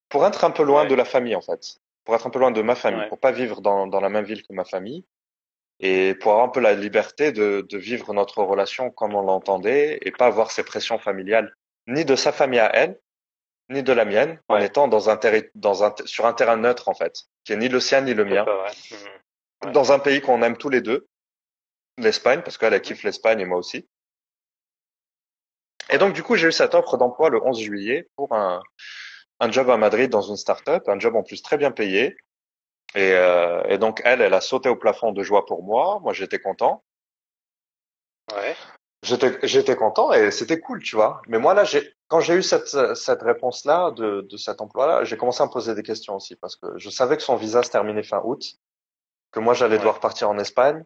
pour être un peu loin Ouais. de la famille en fait pour être un peu loin de ma famille Ouais. pour pas vivre dans dans la même ville que ma famille et pour avoir un peu la liberté de, de vivre notre relation comme on l'entendait et pas avoir ces pressions familiales ni de sa famille à elle ni de la mienne en étant dans un dans un sur un terrain neutre en fait qui est ni le sien ni le mien ouais. Mhm. Ouais. dans un pays qu'on aime tous les deux l'Espagne parce qu'elle elle kiffe l'Espagne et moi aussi et donc du coup j'ai eu cette offre d'emploi le 11 juillet pour un un job à Madrid dans une start-up un job en plus très bien payé et, euh, et donc elle elle a sauté au plafond de joie pour moi moi j'étais content Ouais. J'étais, j'étais content et c'était cool, tu vois. Mais moi là, j'ai, quand j'ai eu cette cette réponse-là de de cet emploi-là, j'ai commencé à me poser des questions aussi parce que je savais que son visa se terminait fin août, que moi j'allais Ouais. devoir partir en Espagne,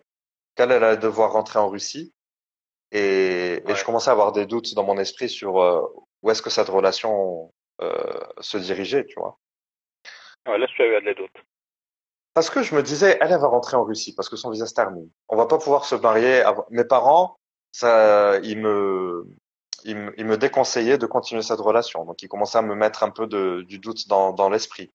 qu'elle elle allait devoir rentrer en Russie, et, et je commençais à avoir des doutes dans mon esprit sur euh, où est-ce que cette relation euh, se dirigeait, tu vois. Ouais, là, tu as eu des doutes. Parce que je me disais, elle, elle va rentrer en Russie parce que son visa se termine. On va pas pouvoir se marier. avant- Mes parents, ça, ils me, ils me, ils me déconseillaient de continuer cette relation. Donc, ils commençaient à me mettre un peu de, du doute dans, dans l'esprit.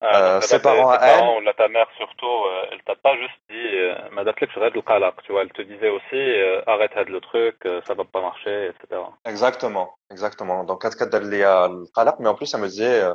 Ah, Euh, ses parents à elle- là, ta mère surtout, euh, elle t'a pas juste dit, euh, ma date là, le tu vois, elle te disait aussi, euh, arrête le truc, euh, ça va pas marcher, etc. Exactement, exactement. Donc, mais en plus, elle me disait, euh,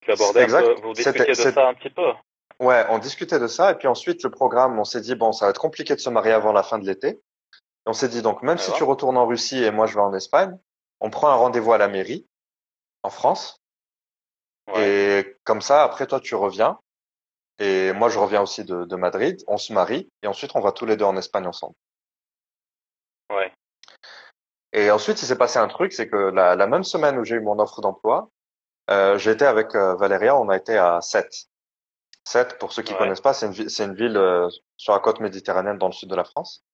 Tu abordais un Exact. vous discutiez de ça un petit peu. Ouais, on discutait de ça et puis ensuite le programme, on s'est dit bon, ça va être compliqué de se marier avant la fin de l'été. Et on s'est dit donc même si Alors tu retournes en Russie et moi je vais en Espagne, on prend un rendez-vous à la mairie en France Ouais. et comme ça après toi tu reviens et moi je reviens aussi de, de Madrid, on se marie et ensuite on va tous les deux en Espagne ensemble. Ouais. Et ensuite il s'est passé un truc, c'est que la, la même semaine où j'ai eu mon offre d'emploi, euh, j'étais avec euh, Valéria, on a été à Sète. Sète, pour ceux qui Ouais. connaissent pas, c'est une, c'est une ville euh, sur la côte méditerranéenne dans le sud de la France.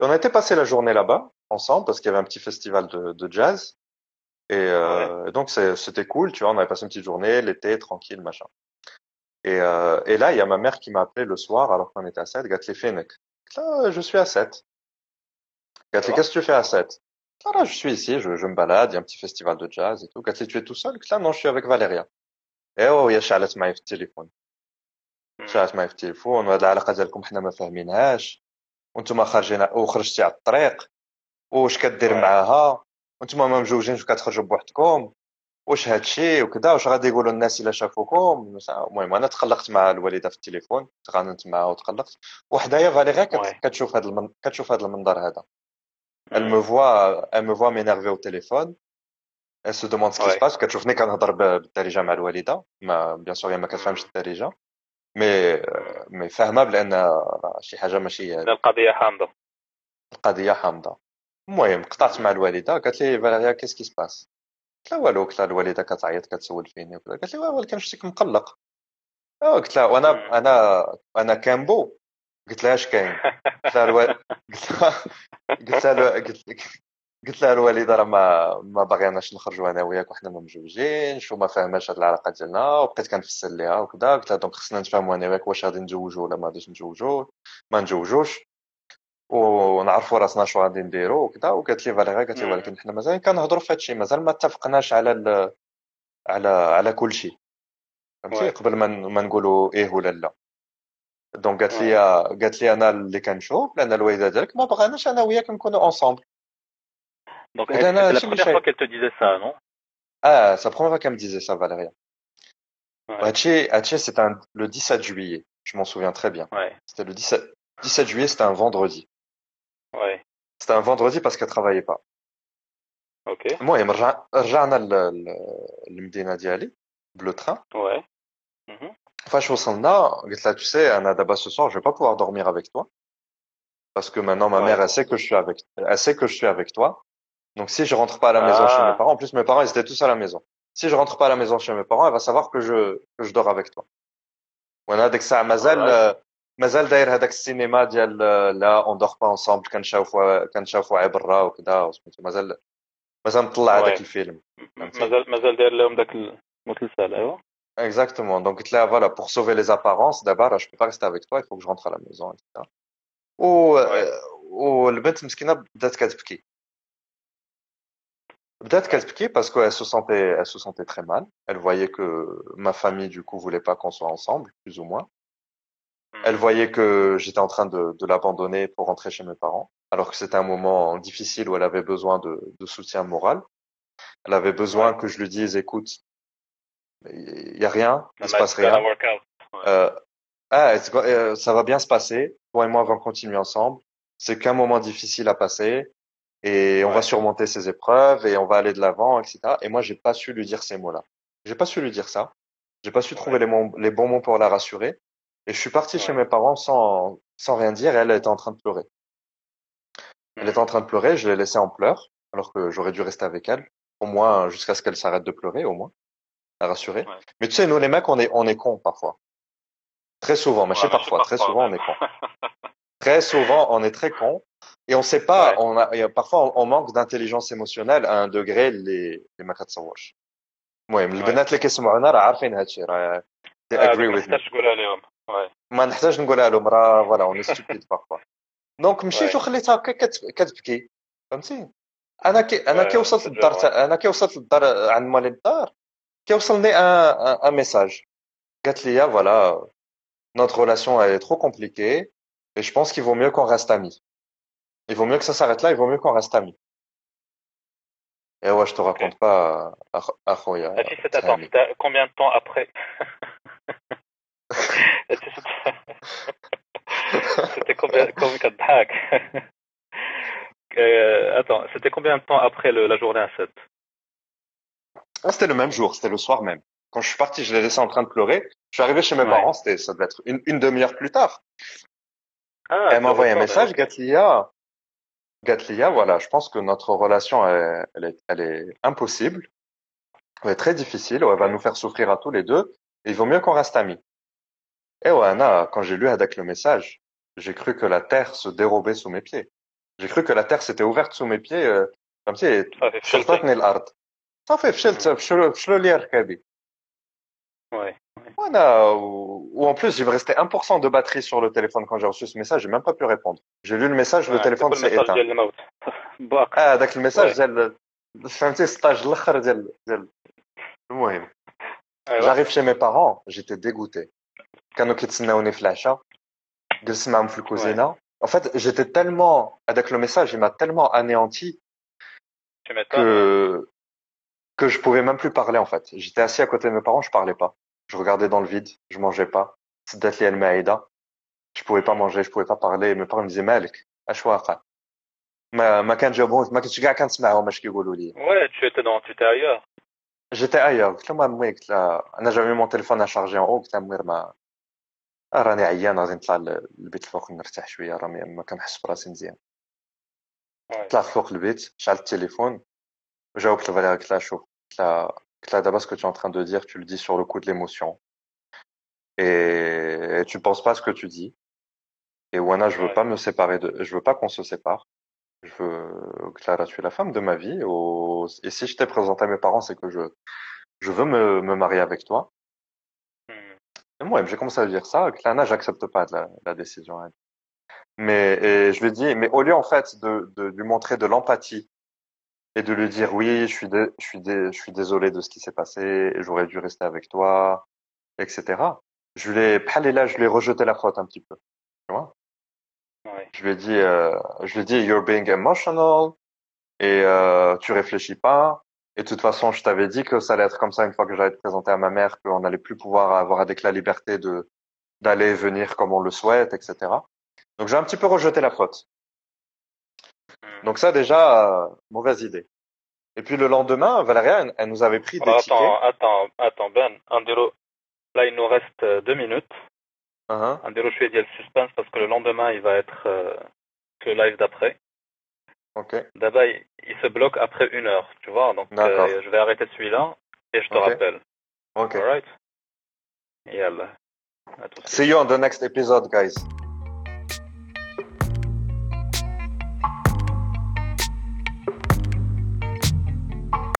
Et on a été passer la journée là-bas ensemble parce qu'il y avait un petit festival de, de jazz. Et, euh, et donc c'est- c'était cool, tu vois, on avait passé une petite journée, l'été, tranquille, machin. Et, euh, et là, il y a ma mère qui m'a appelé le soir alors qu'on était à Sète, Gatli Fenek. Là, je suis à Sète. Gatli, Alors qu'est-ce que tu fais à Sète? Là, là, je suis ici, je, je me balade, il y a un petit festival de jazz et tout. Gatli, tu es tout seul? Là, non, je suis avec Valéria. Et oh, يا شعلت معي في التليفون. شعلت معي في التليفون وهذه العلاقه ديالكم حنا ما فاهمينهاش وأنتم خارجين وخرجتي على الطريق واش كدير. معاها وأنتم ما مجوجينش وكتخرجوا بوحدكم واش هادشي وكذا واش غادي يقولوا الناس الا شافوكم المهم أنا تخلقت مع الوالده في التليفون تغاننت معها وتخلقت وحدايا فاليغا. كتشوف هذا المن... كتشوف هذا المنظر هذا elle me voit elle me voit m'énerver au téléphone. Elle se demande ce qui se passe. كتشوفني كنهضر بالدارجه مع الوالده ما بيان سور هي ما كتفهمش. الدارجه مي مي فاهمه بان شي حاجة ماشي إن القضية حامضة. القضية حامضه المهم قطعت مع الوالده قالت لي فاليريا كيس كي سباس قلت لها والو قلت لها الوالده كتعيط كتسول فيني وكذا قالت لي ولكن شفتك مقلق قلت لها وأنا. أنا أنا كامبو قلت لها اش كاين؟ قلت لها. قلت لها قلت لها الوالدة راه ما ما باغيناش نخرجوا أنا وياك وحنا ما مجوجينش وما فاهماش هاد العلاقة ديالنا وبقيت كنفسر ليها وكذا. قلت لها دونك خصنا نتفاهموا أنا وياك واش غادي نتزوجوا ولا ما غاديش نتزوجوا ما نتزوجوش. ونعرفوا راسنا شو غادي نديروا وكذا. وقالت لي فاليريا قالت لي. ولكن حنا مازال كنهضروا في هادشي مازال ما اتفقناش على ال... على على كل شيء. فهمتي. قبل ما نقولوا إيه ولا لا. دونك قالت لي قالت لي انا اللي كنشوف لان الوالده ديالك ما بغاناش انا وياك نكونوا اونصومبل Donc, Et elle- là, c'était la chez première Michel. fois qu'elle te disait ça, non Ah, c'est la première fois qu'elle me disait ça, Valéria. Ouais. Hatché, Hatché, c'était un- le 17 juillet. Je m'en souviens très bien. Ouais. C'était le 17, 17 juillet, c'était un vendredi. Ouais. C'était un vendredi parce qu'elle travaillait pas. Ok. المهم رجع رجعنا ل- ل- للمدينة ديالي بلو تران Ouais. Mhm. فاش وصلنا قلت لها tu sais انا دابا ce soir je vais pas pouvoir dormir avec toi parce que maintenant ma Ouais. mère elle sait que je suis avec elle sait que je suis avec toi donc si je rentre pas à la maison Ah. chez mes parents en plus mes parents ils étaient tous à la maison si je rentre pas à la maison chez mes parents elle va savoir que je que je dors avec toi وانا هذيك الساعه مازال Alright. مازال داير هذاك السينما ديال لا اون دور با انصامبل كنشوفوا كنشوفوا عي برا وكذا وسميتو مازال مازال مطلع هذاك Ouais. الفيلم فهمتي؟ مازال مازال داير لهم ذاك المسلسل ايوا Exactement. Donc là, voilà, pour sauver les apparences, d'abord, je peux pas rester avec toi, il faut que je rentre à la maison, etc. و والبنت مسكينة بدات كتبكي. بدات كتبكي parce qu'elle se sentait, elle se sentait très mal. Elle voyait que ma famille, du coup, voulait pas qu'on soit ensemble, plus ou moins. Elle voyait que j'étais en train de, de l'abandonner pour rentrer chez mes parents. alors que c'était un moment difficile où elle avait besoin de, de soutien moral. Elle avait besoin que je lui dise, écoute, il y a rien, il se passe rien. Euh, ah, euh, ça va bien se passer. Toi et moi, on va continuer ensemble? C'est qu'un moment difficile à passer et on va surmonter ces épreuves et on va aller de l'avant, etc. Et moi, j'ai pas su lui dire ces mots-là. J'ai pas su lui dire ça. J'ai pas su trouver les, les, bons mots pour la rassurer. Et je suis parti chez mes parents sans, sans rien dire et elle était en train de pleurer. Elle était en train de pleurer, je l'ai laissée en pleurs, alors que j'aurais dû rester avec elle, au moins jusqu'à ce qu'elle s'arrête de pleurer, au moins, la rassurer. Mais tu sais, nous les mecs, on est, on est cons parfois. Très souvent, mais je sais parfois, très souvent on est cons. très souvent, on est très cons. Et on sait pas, on a, parfois on, manque d'intelligence émotionnelle à un degré les les ما كتصورش. المهم البنات اللي كيسمعونا راه عارفين هادشي راه they agree with me. ما نحتاج نقولها لهم راه فوالا اون ستوبيد بارفوا دونك مشيت وخليتها هكا كتبكي فهمتي انا كي انا كي وصلت للدار انا كي وصلت للدار عند مالي الدار كيوصلني ان ان ميساج قالت لي فوالا notre relation elle est trop compliquée et je pense qu'il vaut mieux qu'on reste amis. Il vaut mieux que ça s'arrête là, il vaut mieux qu'on reste amis. Et ouais, je te raconte okay. pas, Akhoya. Attends, combien de temps après C'était combien, combien de euh, Attends, c'était combien de temps après le, la journée à 7 ah, c'était le même jour, c'était le soir même. Quand je suis parti, je l'ai laissé en train de pleurer. Je suis arrivé chez mes parents, c'était, ça devait être une, une demi-heure plus tard. Ah, elle m'a envoyé un message, Gatlia. Gatlia, voilà, je pense que notre relation, elle, est, elle est, impossible. Elle est très difficile, elle va nous faire souffrir à tous les deux. Et il vaut mieux qu'on reste amis. Et Oana, quand j'ai lu Hadak le message, j'ai cru que la terre se dérobait sous mes pieds. J'ai cru que la terre s'était ouverte sous mes pieds, euh, comme si... صافي فشلت فشلوا لي ركابي Ouais. Voilà. Ou en plus, il me restait 1% de batterie sur le téléphone quand j'ai reçu ce message, j'ai même pas pu répondre. J'ai lu le message, le téléphone s'est éteint. Ah, d'accord, le message ديال فهمتي ستاج الاخر ديال ديال المهم J'arrive chez mes parents, j'étais dégoûté. كانوا كيتسناوني في العشاء جلست معاهم في الكوزينه en fait j'étais tellement avec le message il m'a tellement anéanti que que je pouvais même plus parler en fait j'étais assis à côté de mes parents je parlais pas je regardais dans le vide je mangeais pas سدات لي المعده je pouvais pas manger je pouvais pas parler mes parents me disaient مالك اش واقع ما ما كان جاوبهم ما كنتش كاع كنسمعهم اش كيقولوا لي ouais tu étais dans tu étais ailleurs J'étais ailleurs. قلت لهم امي قلت لها انا جافي مون تليفون اشارجي اون او قلت لها امي ما راني عيان غادي نطلع للبيت الفوق نرتاح شويه راني ما كنحس براسي مزيان طلعت فوق البيت شعلت التليفون J'avoue que Valérie Clacho, là, là d'abord ce que tu es en train de dire, tu le dis sur le coup de l'émotion. Et, et tu penses pas à ce que tu dis. Et Wana, je veux pas me séparer de, je veux pas qu'on se sépare. Je veux, Clara, tu es la femme de ma vie. Et si je t'ai présenté à mes parents, c'est que je, je veux me, me marier avec toi. Hmm. Et moi, j'ai commencé à dire ça. Clara, j'accepte pas de la, la décision. Mais je lui ai dit, mais au lieu en fait de, de lui montrer de l'empathie et de lui dire oui je suis dé, je suis dé, je suis désolé de ce qui s'est passé j'aurais dû rester avec toi etc je l'ai là je lui ai rejeté la faute un petit peu tu vois Ouais. je lui ai dit, euh, je lui ai dit, you're being emotional et euh, tu réfléchis pas. Et de toute façon, je t'avais dit que ça allait être comme ça une fois que j'allais te présenter à ma mère, qu'on n'allait plus pouvoir avoir avec la liberté de d'aller et venir comme on le souhaite, etc. Donc j'ai un petit peu rejeté la faute. Donc ça déjà, euh, mauvaise idée. Et puis le lendemain, Valéria, elle, elle nous avait pris des Alors, tickets. attends, attends, attends, Ben. Andiro, là, il nous reste euh, deux minutes. Hein, Andiro, je vais dire le suspense parce que le lendemain, il va être euh, le live d'après. ok. D'abord, il, il se bloque après une heure, tu vois. Donc, euh, je vais arrêter celui-là et je te rappelle. Ok. Alright? Yalla. See you on the next episode, guys.